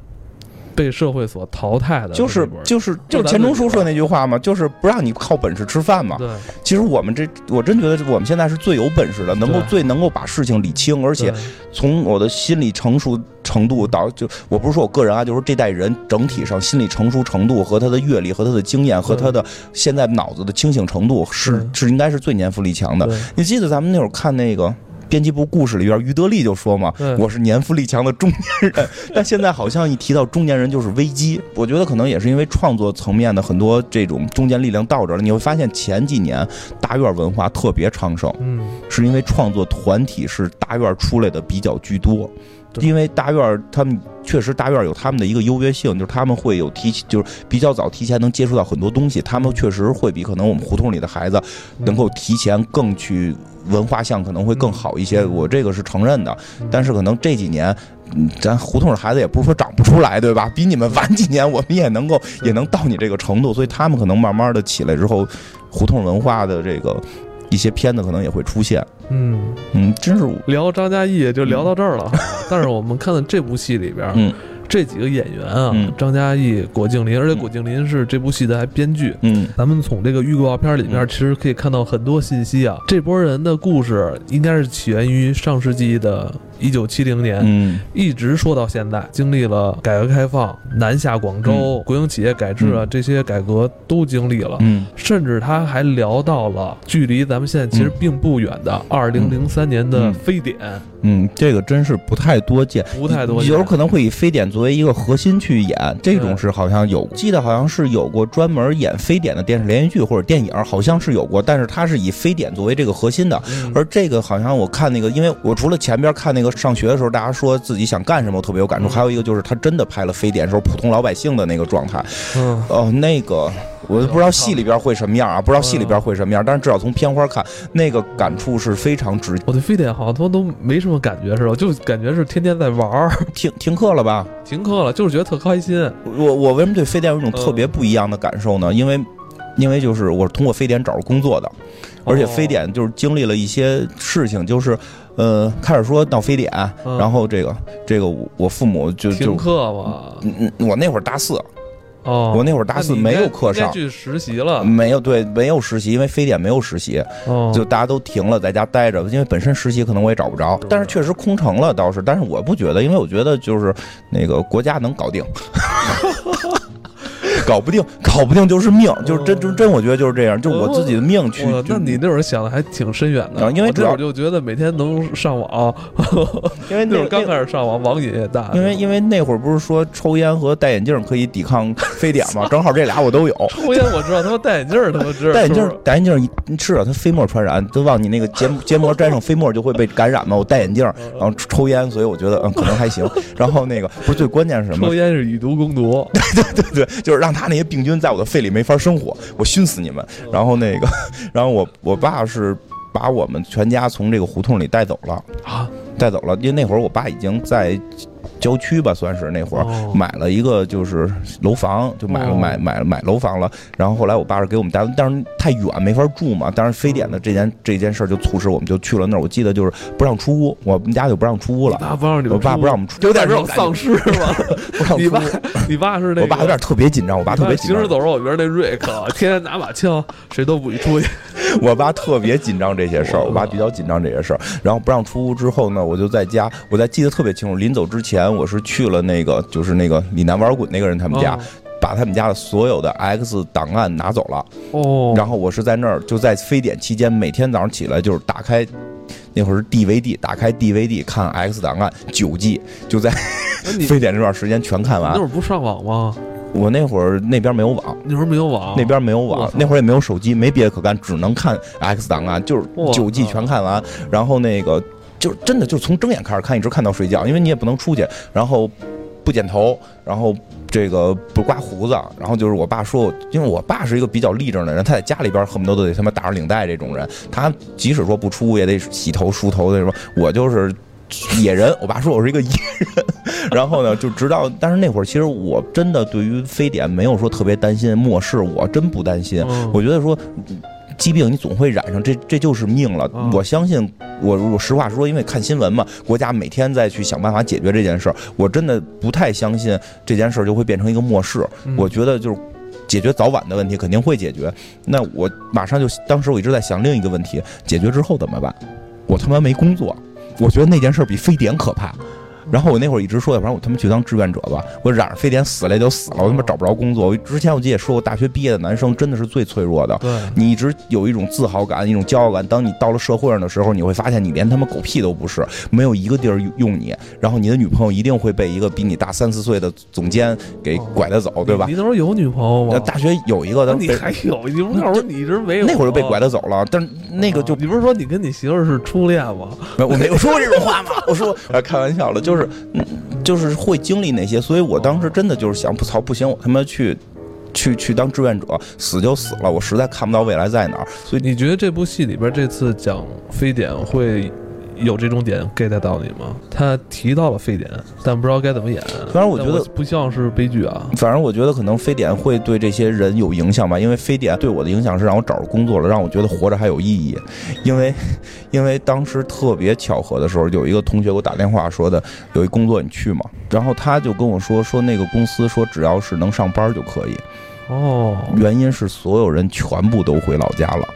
被社会所淘汰的，就是就是就是钱钟书说那句话嘛，就是不让你靠本事吃饭嘛。对，其实我们这我真觉得我们现在是最有本事的，能够最能够把事情理清，而且从我的心理成熟程度到就我不是说我个人啊，就是这代人整体上心理成熟程度和他的阅历和他的经验和他的现在脑子的清醒程度是是应该是最年富力强的。你记得咱们那会儿看那个。编辑部故事里边，于德利就说嘛：“我是年富力强的中年人。*laughs* ”但现在好像一提到中年人就是危机。我觉得可能也是因为创作层面的很多这种中间力量到这儿了。你会发现前几年大院文化特别昌盛，嗯，是因为创作团体是大院出来的比较居多。对因为大院他们确实大院有他们的一个优越性，就是他们会有提，就是比较早提前能接触到很多东西，他们确实会比可能我们胡同里的孩子能够提前更去文化向可能会更好一些，嗯我这个是承认的嗯。但是可能这几年，嗯，咱胡同的孩子也不是说长不出来，对吧？比你们晚几年，我们也能够也能到你这个程度，所以他们可能慢慢的起来之后，胡同文化的这个一些片子可能也会出现。嗯，嗯，真是聊张嘉译就聊到这儿了。*laughs* 但是我们看的这部戏里边，嗯这几个演员啊，嗯张嘉译、果敬林，而且果敬林是这部戏的还编剧。嗯咱们从这个预告片里面，嗯其实可以看到很多信息啊。这波人的故事应该是起源于上世纪的一九七零年，嗯。一直说到现在，经历了改革开放、南下广州、国营企业改制啊、这些改革都经历了。嗯。甚至他还聊到了距离咱们现在其实并不远的二零零三年的嗯非典，嗯，这个真是不太多见。不太多见。有可能会以非典作为一个核心去演，这种是好像有，记得好像是有过专门演非典的电视连续剧或者电影，好像是有过，但是它是以非典作为这个核心的。嗯。而这个好像我看那个，因为我除了前边看那个上学的时候，大家说自己想干什么，我特别有感触。嗯还有一个就是他真的拍了非典时候普通老百姓的那个状态。嗯，哦，那个我不知道戏里边会什么样啊，不知道戏里边会什么样，但是至少从片花看，那个感触是非常直。我对非典好像都都没什么感觉似的，就感觉是天天在玩儿，*laughs* 停停课了吧？停课了就是觉得特开心。我我为什么对非典有一种特别不一样的感受呢？因为因为就是我是通过非典找着工作的，而且哦非典就是经历了一些事情，就是呃开始说到非典，嗯然后这个这个我我父母就就停课嘛，嗯嗯，我那会儿大四，哦，我那会儿大四没有课上。去实习了，没有对，没有实习，因为非典没有实习，哦，就大家都停了，在家待着。因为本身实习可能我也找不着，但是确实空城了倒是。但是我不觉得，因为我觉得就是那个国家能搞定，*laughs* 搞不定，搞不定就是命，就是真真真，我觉得就是这样，就我自己的命去。那你那会儿想的还挺深远的，啊因为那会儿就觉得每天能上网，因为那 *laughs* 那会儿刚开始上网，网瘾也大，因为因为那会儿不是说抽烟和戴眼镜可以抵抗非典吗？*laughs* 正好这俩我都有。抽烟我知道，他妈戴眼镜儿他妈知道，戴眼镜戴眼镜是啊，它飞沫传染，都往你那个结 *laughs* 结膜沾上飞沫就会被感染嘛。我戴眼镜，然后抽烟，所以我觉得嗯可能还行。然后那个不是最关键是什么抽？烟是以毒攻毒对对，对，就是让他那些病菌在我的肺里没法生活，我熏死你们。然后那个，*laughs* 然后我我爸是把我们全家从这个胡同里带走了，啊，带走了，因为那会儿我爸已经在郊区吧，算是那会儿。哦买了一个就是楼房，就买了哦买买买楼房了。然后后来我爸是给我们带，但是太远没法住嘛。但是非典的这件这件事儿就促使我们就去了那儿。我记得就是不让出屋，我们家就不让出屋了。爸不让你们我爸不让我们出，有点这这种丧尸是吧？*laughs* 不让你爸。你爸是那个，我爸有点特别紧张，我爸特别紧张行尸。走肉里边那瑞克，*laughs* 天天拿把枪，谁都不许出去。*laughs* 我爸特别紧张这些事儿，我爸比较紧张这些事儿。然后不让出屋之后呢，我就在家，我在记得特别清楚。临走之前，我是去了那个就是那个李楠玩滚那个人他们家，把他们家的所有的 X 档案拿走了。哦，然后我是在那儿，就在非典期间，每天早上起来就是打开。那会儿是 DVD，打开 DVD 看 X 档案九 G，就在 *laughs* 非典这段时间全看完那会。儿不上网吗？我那会儿那边没有网，那会儿没有网，那边没有，网那会儿也没有手机，没别的可干，只能看 X 档案，就是我九 G 全看完。然后那个就是真的就从睁眼开始看，一直看到睡觉，因为你也不能出去，然后不剪头，然后这个不刮胡子，然后就是我爸说我，因为我爸是一个比较立正的人，他在家里边恨不得都得他妈打着领带这种人，他即使说不出也得洗头梳头的什么，我就是。*laughs* 野人，我爸说我是一个野人，然后呢，就直到，但是那会儿其实我真的对于非典没有说特别担心末世，我真不担心，我觉得说。疾病你总会染上，这这就是命了。嗯我相信，我我实话说，因为看新闻嘛，国家每天在去想办法解决这件事儿，我真的不太相信这件事儿就会变成一个末世。嗯我觉得就是解决早晚的问题肯定会解决。那我马上就，当时我一直在想另一个问题，解决之后怎么办？我他妈没工作，我觉得那件事儿比非典可怕。然后我那会儿一直说，要不然我他妈去当志愿者吧。我染上非典死了也就死了，我他妈找不着工作。我之前我记得也说过，大学毕业的男生真的是最脆弱的。对，你一直有一种自豪感，一种骄傲感。当你到了社会上的时候，你会发现你连他妈狗屁都不是，没有一个地儿用你。然后你的女朋友一定会被一个比你大三四岁的总监给拐着走，对吧你？你那时候有女朋友吗？呃大学有一个，那你还有？你不是告诉我你一直没有？那会儿就被拐着走了，但是那个就哦你不是说你跟你媳妇儿是初恋吗？没，我没有说过这种话吗？*laughs* 我说，呃，开玩笑了，就是，是嗯，就是会经历那些，所以我当时真的就是想，不操，不行，我他妈去，去去当志愿者，死就死了，我实在看不到未来在哪儿，所以你觉得这部戏里边这次讲非典会有这种点 get 到你吗？他提到了非典，但不知道该怎么演。反正我觉得但不像是悲剧啊。反正我觉得可能非典会对这些人有影响吧，因为非典对我的影响是让我找着工作了，让我觉得活着还有意义。因为，*laughs* 因为当时特别巧合的时候，有一个同学给我打电话说的，有一工作你去吗？然后他就跟我说，说那个公司说只要是能上班就可以，哦，原因是所有人全部都回老家了，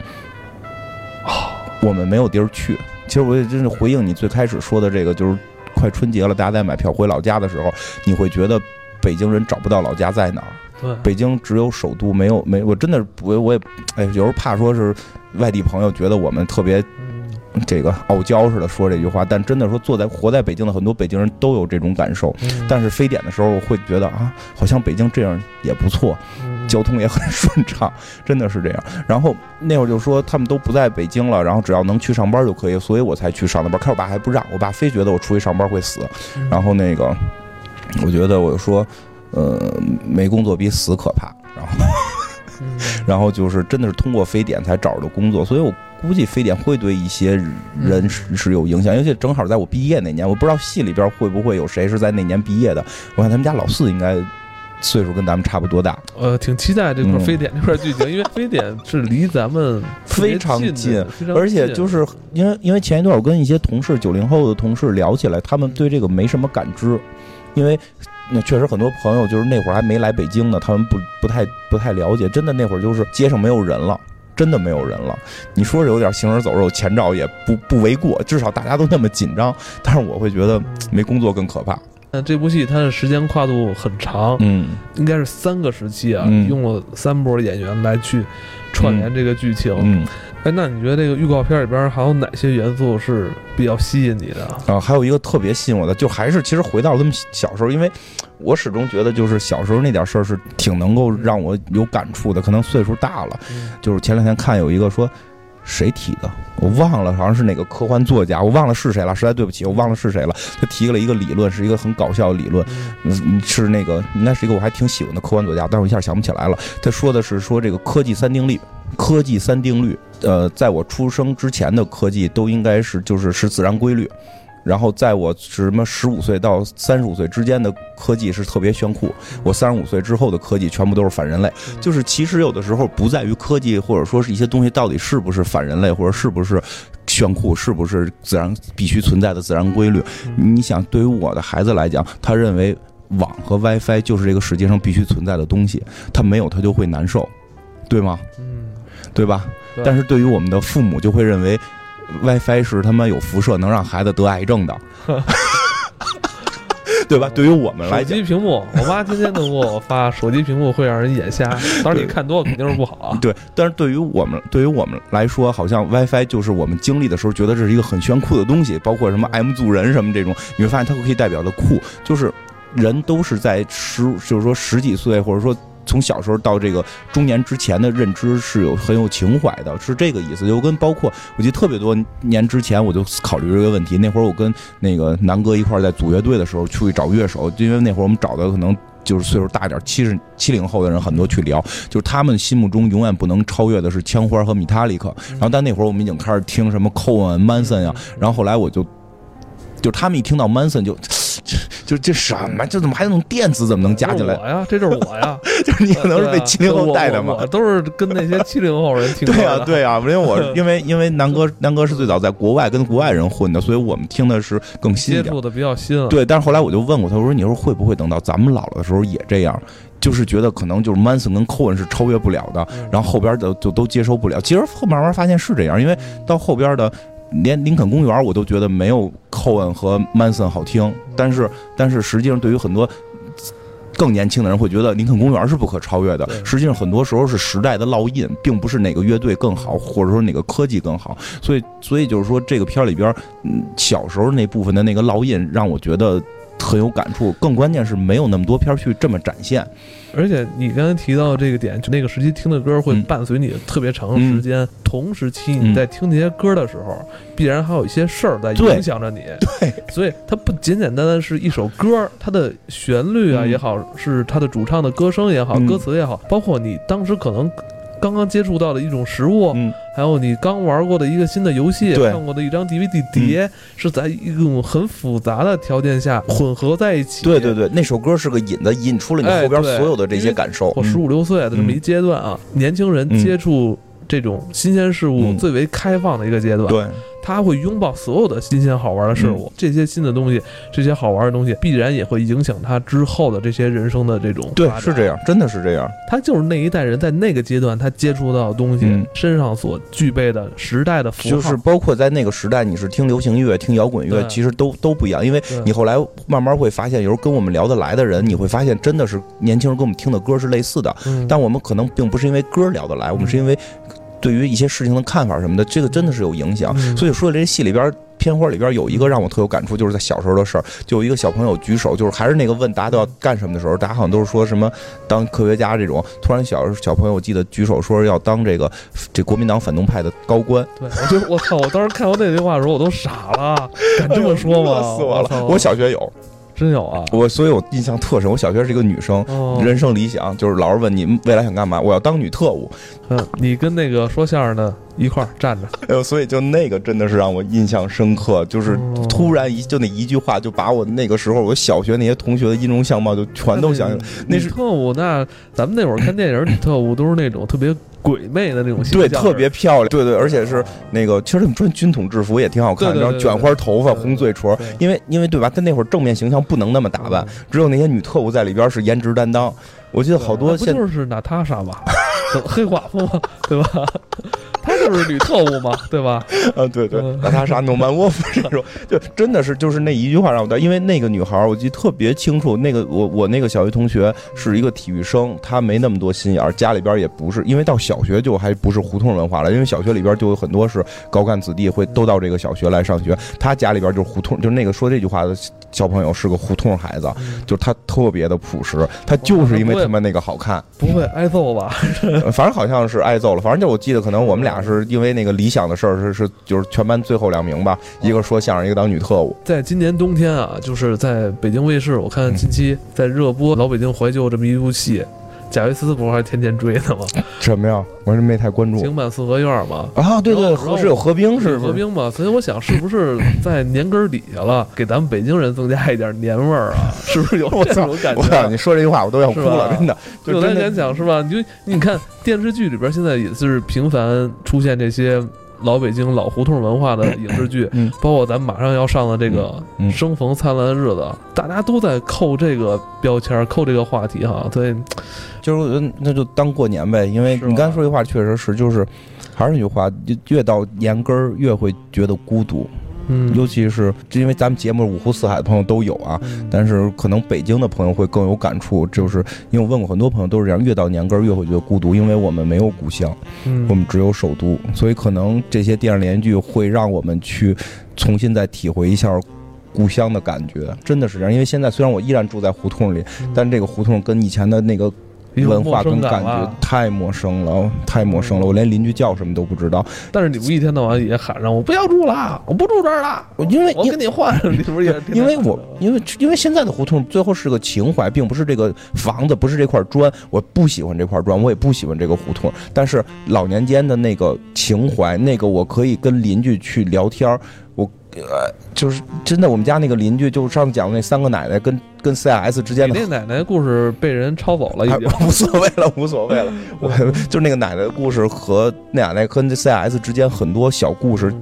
*gasps* 我们没有地儿去。其实我也真是回应你最开始说的这个，就是快春节了，大家在买票回老家的时候，你会觉得北京人找不到老家在哪儿。对，北京只有首都，没有没，我真的我我也，哎，有时候怕说是外地朋友觉得我们特别嗯这个傲娇似的说这句话，但真的说坐在活在北京的很多北京人都有这种感受。嗯但是非典的时候会觉得啊，好像北京这样也不错，嗯交通也很 *laughs* 顺畅，真的是这样。然后那会儿就说他们都不在北京了，然后只要能去上班就可以，所以我才去上的班。可是我爸还不让，我爸非觉得我出去上班会死。嗯然后那个，我觉得我说，呃，没工作比死可怕。然后，嗯 *laughs* 然后就是真的是通过非典才找着的工作，所以我估计非典会对一些人是是有影响，尤其正好在我毕业那年，我不知道系里边会不会有谁是在那年毕业的。我看他们家老四应该岁数跟咱们差不多大，呃，挺期待这块嗯非典这块剧情，因为 *laughs* 非典是离咱们非常近而且就是因为因为前一段我跟一些同事九零后的同事聊起来，他们对这个没什么感知，因为那确实很多朋友就是那会儿还没来北京呢，他们不不太不太了解，真的那会儿就是街上没有人了。真的没有人了，你说是有点行尸走肉，前兆也不不为过，至少大家都那么紧张。但是我会觉得没工作更可怕。但这部戏它的时间跨度很长，嗯应该是三个时期啊，嗯用了三波演员来去串联这个剧情。嗯哎，那你觉得这个预告片里边还有哪些元素是比较吸引你的？啊，还有一个特别吸引我的，就还是其实回到咱们小时候，因为我始终觉得就是小时候那点事儿是挺能够让我有感触的。可能岁数大了，嗯就是前两天看有一个说谁提的，我忘了，好像是哪个科幻作家，我忘了是谁了，实在对不起，我忘了是谁了。他提了一个理论，是一个很搞笑的理论，嗯，是那个应该是一个我还挺喜欢的科幻作家，但是我一下想不起来了。他说的是说这个科技三定律，科技三定律，呃，在我出生之前的科技都应该是就是是自然规律。然后在我什么十五岁到三十五岁之间的科技是特别炫酷，我三十五岁之后的科技全部都是反人类。就是其实有的时候不在于科技或者说是一些东西到底是不是反人类，或者是不是炫酷，是不是自然必须存在的自然规律。你想，对于我的孩子来讲，他认为网和 WiFi 就是这个世界上必须存在的东西，他没有他就会难受，对吗？嗯，对吧？但是对于我们的父母，就会认为 WiFi 是他妈有辐射，能让孩子得癌症的，*laughs* 对吧？对于我们来讲手机，屏幕，我妈天天都给我发，手机屏幕会让人眼瞎。当然你看多了肯定是不好啊。对，但是对于我们，对于我们来说，好像 WiFi 就是我们经历的时候觉得这是一个很炫酷的东西，包括什么 M 族人什么这种，你会发现它可以代表的酷，就是人都是在十，就是说十几岁，或者说。从小时候到这个中年之前的认知是有很有情怀的，是这个意思。就跟包括我记得特别多年之前，我就考虑这个问题。那会儿我跟那个南哥一块儿在组乐队的时候，出去找乐手，因为那会儿我们找的可能就是岁数大点儿，七十七零后的人很多去聊，就是他们心目中永远不能超越的是枪花和米塔利克。然后但那会儿我们已经开始听什么寇恩、曼森呀，然后后来我就。就他们一听到 Manson 就 *sniffs* 就这什么，这怎么还能电子怎么能加进来？我呀，这就是我呀。*laughs* 就是你可能是被七零后带的嘛？*laughs* 都是跟那些七零后人听对呀、说的。对呀、因为我 *laughs* 因为因为南哥南哥是最早在国外跟国外人混的，所以我们听的是更新一点。接触的比较新了。对，但是后来我就问过他，我说你说会不会等到咱们老了的时候也这样？就是觉得可能就是 Manson 跟 Cohen 是超越不了的，嗯然后后边的就都接受不了。其实后慢慢发现是这样，因为到后边的连林肯公园我都觉得没有 Cohen 和 Manson 好听，但是但是实际上对于很多。更年轻的人会觉得林肯公园是不可超越的，实际上很多时候是时代的烙印，并不是哪个乐队更好，或者说哪个科技更好。所以，所以就是说这个片儿里边，嗯，小时候那部分的那个烙印让我觉得很有感触。更关键是没有那么多片儿去这么展现。而且你刚才提到这个点，就那个时期听的歌会嗯伴随你特别长的时间。同时期你在听这些歌的时候，必然还有一些事儿在影响着你。对，所以它不简简单单是一首歌，它的旋律啊嗯也好，是它的主唱的歌声也好，嗯歌词也好，包括你当时可能刚刚接触到的一种食物，嗯，还有你刚玩过的一个新的游戏，看过的一张 DVD 碟，是在一种很复杂的条件下混合在一起。对对对，那首歌是个引子，引出了你哎后边所有的这些感受。我十五六岁的这么一阶段啊，年轻人嗯。接触这种新鲜事物嗯。最为开放的一个阶段。对，他会拥抱所有的新鲜好玩的事物，这些新的东西，这些好玩的东西，必然也会影响他之后的这些人生的这种对是这样，真的是这样。他就是那一代人在那个阶段他接触到的东西、嗯。身上所具备的时代的符号，就是包括在那个时代，你是听流行乐、听摇滚乐，其实都都不一样，因为你后来慢慢会发现，有时候跟我们聊得来的人，你会发现真的是年轻人跟我们听的歌是类似的，嗯。但我们可能并不是因为歌聊得来，我们是因为对于一些事情的看法什么的，这个真的是有影响。嗯所以说这戏里边。片花里边有一个让我特有感触，就是在小时候的事儿，就有一个小朋友举手，就是还是那个问大家都要干什么的时候，大家好像都是说什么当科学家这种，突然小小朋友我记得举手说要当这个 *laughs* 这国民党反动派的高官，对，我就我操！我当时看到那句话的时候，我都傻了，敢这么说吗？*laughs* 乐死我了！我小学有，真有啊！我所以我印象特深。我小学是一个女生，哦，人生理想就是老师问你未来想干嘛，我要当女特务。嗯，你跟那个说相声的一块儿站着，*laughs* 哎呦，所以就那个真的是让我印象深刻，就是哦突然一就那一句话，就把我那个时候我小学那些同学的音容相貌就全都想起来。那是女特务，那咱们那会儿看电影，女特务都是那种特别鬼魅的那种形象，对，特别漂亮，对对，而且是那个，其实他们穿军统制服也挺好看，然后卷花头发、红嘴唇，因为因为对吧？他那会儿正面形象不能那么打扮，只有那些女特务在里边是颜值担当。我记得好多现不就是娜塔莎吗？*laughs* 黑寡妇吗？*laughs* 对吧？她就是女特务嘛，*laughs* 对吧？啊，对对嗯，娜塔莎诺曼沃夫这种，就真的是就是那一句话让我带，因为那个女孩儿我记得特别清楚，那个我我那个小学同学是一个体育生，她没那么多心眼儿，家里边也不是，因为到小学就还不是胡同文化了，因为小学里边就有很多是高干子弟会都到这个小学来上学，她家里边就是胡同，就是那个说这句话的小朋友是个胡同孩子，就是他特别的朴实，她就是因为他们那个好看，不会挨揍吧？呃 *laughs* 反正好像是挨揍了，反正就我记得可能我们俩是因为那个理想的事儿是是就是全班最后两名吧，一个说相声，一个当女特务。在今年冬天啊，就是在北京卫视，我看近期在热播《老北京怀旧》这么一部戏，贾维斯不是还天天追他吗？什么呀？我是没太关注京阪四合院嘛，啊。对对，然后合是有合兵是？合兵嘛，所以我想是不是在年根儿底下了，给咱们北京人增加一点年味儿啊？*laughs* 是不是有这种感！觉啊？你说这句话我都要哭了，真的。就有真的点敢讲是吧？你就你看电视剧里边现在也是频繁出现这些老北京老胡同文化的 *coughs* 影视剧，嗯。包括咱马上要上的这个嗯《生逢灿烂的日子》，大家都在扣这个标签，扣这个话题哈。所以就是那就当过年呗，因为你刚才说这话确实是，就是还是那句话，就越到年根儿越会觉得孤独，嗯，尤其是因为咱们节目五湖四海的朋友都有啊，嗯。但是可能北京的朋友会更有感触，就是因为我问过很多朋友都是这样，越到年根儿越会觉得孤独，因为我们没有故乡，嗯。我们只有首都，所以可能这些电视连续剧会让我们去重新再体会一下。故乡的感觉真的是这样，因为现在虽然我依然住在胡同里，但这个胡同跟以前的那个有文化跟感觉太陌生了，太陌生了，我连邻居叫什么都不知道。但是你不一天到晚也喊上我不要住了，我不住这儿了，我因为我跟你换，你不是也 *laughs* 因为我因为因为现在的胡同最后是个情怀，并不是这个房子，不是这块砖。我不喜欢这块砖，我也不喜欢这个胡同。但是老年间的那个情怀，那个我可以跟邻居去聊天儿。我呃，就是真的，我们家那个邻居，就上次讲的那三个奶奶跟跟 CIS 之间的那奶奶故事被人抄走了，已哎经。无所谓了，无所谓了。我 *laughs* 就是那个奶奶的故事和那奶奶跟这 CS 之间很多小故事，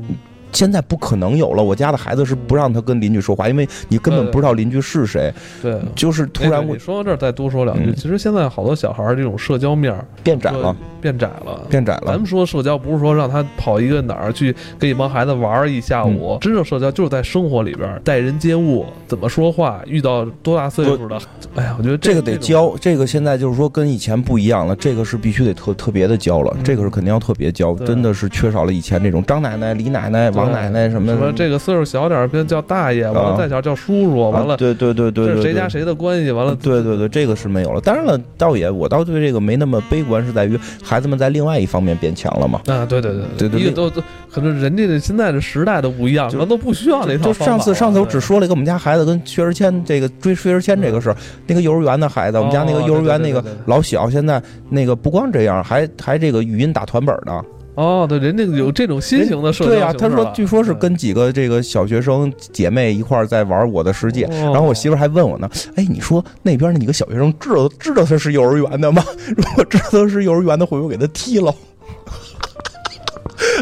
现在不可能有了。我家的孩子是不让他跟邻居说话，因为你根本不知道邻居是谁。对，就是突然我哎你说到这儿再多说两句，嗯其实现在好多小孩儿这种社交面儿变窄了，变窄了。变窄了咱们。说社交不是说让他跑一个哪儿去跟一帮孩子玩儿一下午，真正社交就是在生活里边儿待人接物，怎么说话，遇到多大岁数的，哎呀，我觉得这个得教，这个现在就是说跟以前不一样了，这个是必须得特特别的教了，嗯这个是肯定要特别教，真的是缺少了以前那种张奶奶、李奶奶、王奶奶什么什么这个岁数小点儿，别叫大爷，完了啊再小叫叔叔，完了啊对对对对谁家谁的关系，完了对对对，这个是没有了。当然了，倒也我倒对这个没那么悲观，是在于孩子们在另外一方面变强了嘛。啊，对对对对对都都可能人家的现在的时代都不一样，就咱都不需要那套就。上次上次我只说了一个我们家孩子跟薛之谦这个追薛之谦这个事儿，那个幼儿园的孩子，我们家那个哦幼儿园那个老小，现在那个不光这样，还还这个语音打团本呢。哦，对，人家有这种新型的社交对呀、他说据说是跟几个这个小学生姐妹一块儿在玩《我的世界》，哦。然后我媳妇还问我呢，哎，你说那边那几个小学生知道知道他是幼儿园的吗？*laughs* 如果知道他是幼儿园的，会不会给他踢了？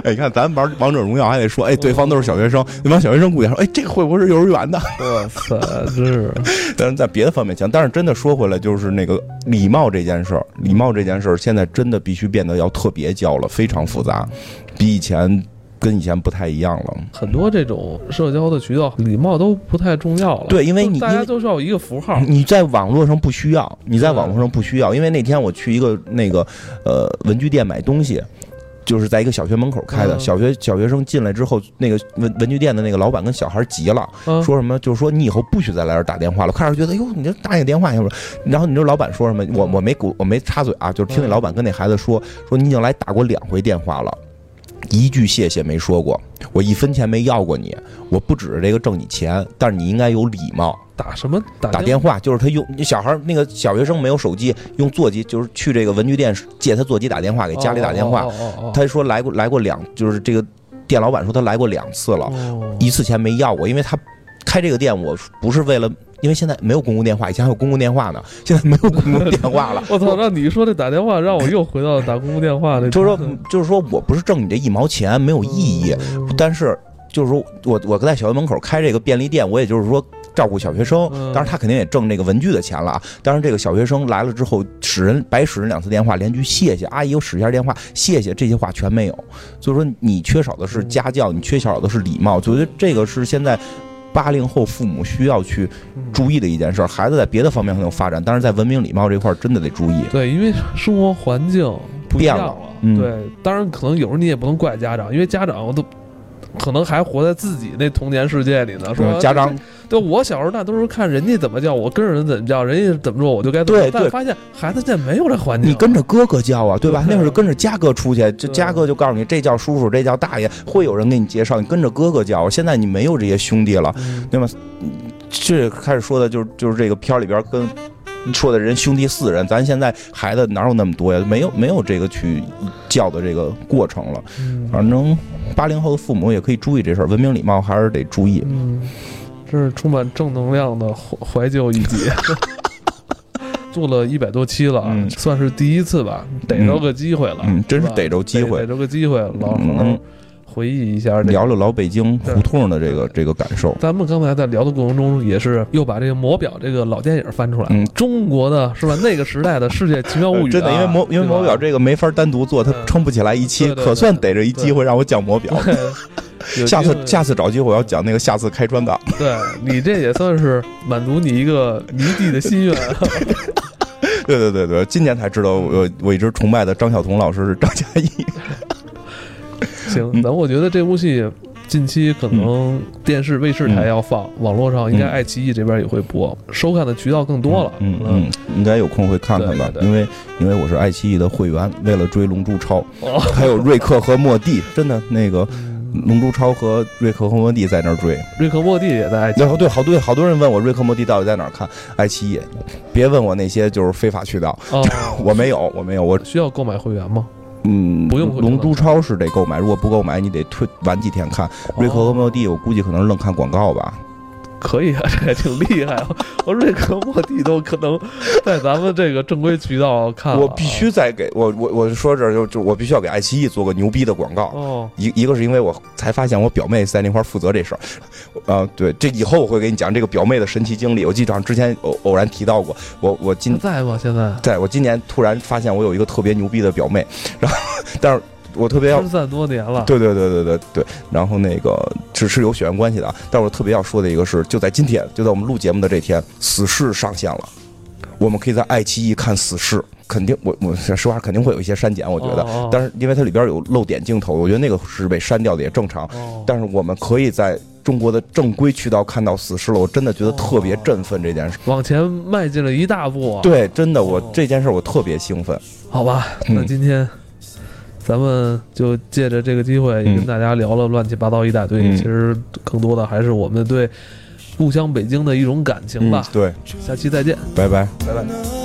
哎，你看咱玩王者荣耀还得说，哎，对方都是小学生，那帮小学生估计说，哎，这个会不会是幼儿园的？*laughs* 我操，真是！*laughs* 但是在别的方面强，但是真的说回来，就是那个礼貌这件事儿，礼貌这件事儿，现在真的必须变得要特别教了，非常复杂，比以前。跟以前不太一样了，很多这种社交的渠道，礼貌都不太重要了。对，因为你大家都需要一个符号。你在网络上不需要，你在网络上不需要。因为那天我去一个那个呃文具店买东西，就是在一个小学门口开的。小学小学生进来之后，那个文文具店的那个老板跟小孩急了，说什么？就是说你以后不许再来这打电话了。开始觉得哟，你这打你电话，要不？然后你知道老板说什么？我我没我没插嘴啊，就是听那老板跟那孩子说，说你已经来打过两回电话了。一句谢谢没说过，我一分钱没要过你，我不指着这个挣你钱，但是你应该有礼貌。打什么打打电话？就是他用小孩那个小学生没有手机，用座机，就是去这个文具店借他座机打电话，给家里打电话。他说来过来过两，就是这个店老板说他来过两次了，一次钱没要过，因为他开这个店我不是为了。因为现在没有公共电话，以前还有公共电话呢，*laughs* 现在没有公共电话了。*laughs* 我操！让你说这打电话，让我又回到打公共电话的。就是说，就是说我不是挣你这一毛钱，没有意义。但是，就是说我我在小学门口开这个便利店，我也就是说照顾小学生。当然，他肯定也挣这个文具的钱了啊。当然，这个小学生来了之后，使人白使人两次电话，连句谢谢阿姨又使一下电话，谢谢这些话全没有。所以说，你缺少的是家教，你缺少的是礼貌。我觉得这个是现在。八零后父母需要去注意的一件事，孩子在别的方面很有发展，但是在文明礼貌这块真的得注意。对，因为生活环境不一样了。对，当然可能有时候你也不能怪家长，因为家长我都。可能还活在自己那童年世界里呢，说家长，对我小时候那都是看人家怎么叫，我跟着人怎么叫，人家怎么说我就该怎么。对对。发现孩子现在没有这环境，你跟着哥哥叫啊，对吧？那会儿跟着家哥出去，这家哥就告诉你这叫叔叔，这叫大爷，会有人给你介绍，你跟着哥哥叫。现在你没有这些兄弟了，对吗？这开始说的就是就是这个片儿里边跟说的人兄弟四人，咱现在孩子哪有那么多呀？没有没有这个去叫的这个过程了，反正。八零后的父母也可以注意这事儿，文明礼貌还是得注意。嗯，这是充满正能量的怀怀旧一集。*laughs* 做了一百多期了，算是第一次吧，逮着个机会了。嗯，真是逮着机会，逮着个机会，老好回忆一下，聊聊老北京胡同的这个这个感受。咱们刚才在聊的过程中，也是又把这个《魔表》这个老电影翻出来，嗯，中国的是吧？那个时代的世界奇妙物语，真的，因为魔因为魔表这个没法单独做，它撑不起来一期，可算逮着一机会让我讲魔表。*laughs* 下次下次找机会我要讲那个下次开专档。对你这也算是满足你一个迷弟的心愿。*laughs* 对对对对，今年才知道我我一直崇拜的张晓彤老师是张嘉译。行，咱我觉得这部戏近期可能电视卫视台要放，网络上应该爱奇艺这边也会播，收看的渠道更多了。嗯嗯，应该有空会看看吧，因为因为我是爱奇艺的会员，为了追《龙珠超》，还有瑞克和莫蒂，*laughs* 真的那个《龙珠超》和瑞克和莫蒂在那儿追，瑞克莫蒂也在爱奇艺。对，好多好多人问我瑞克莫蒂到底在哪儿看，爱奇艺。别问我那些就是非法渠道，*laughs* 我没有，我没有，我需要购买会员吗？嗯，不用。龙珠超市得购买，如果不购买，你得退晚几天看。瑞克和莫蒂，我估计可能愣看广告吧。可以啊，这还挺厉害啊！*laughs* 我瑞克莫蒂都可能在咱们这个正规渠道看。我必须再给我我我说这就就我必须要给爱奇艺做个牛逼的广告。哦，一一个是因为我才发现我表妹在那块负责这事儿。啊，*laughs* 对，这以后我会给你讲这个表妹的神奇经历。我记得之前偶偶然提到过。我我今在吗？现在在我今年突然发现我有一个特别牛逼的表妹，然后但是。我特别要分散多年了，对对对对对对，然后那个只是有血缘关系的，但是我特别要说的一个是，就在今天，就在我们录节目的这天，《死侍》上线了，我们可以在爱奇艺看《死侍》，肯定我我实话肯定会有一些删减，我觉得，但是因为它里边有漏点镜头，我觉得那个是被删掉的也正常，但是我们可以在中国的正规渠道看到《死侍》了，我真的觉得特别振奋这件事，往前迈进了一大步，对，真的我这件事我特别兴奋，好吧，那今天。咱们就借着这个机会，跟大家聊了乱七八糟一大堆。其实更多的还是我们对故乡北京的一种感情吧。对，下期再见，拜拜，拜拜。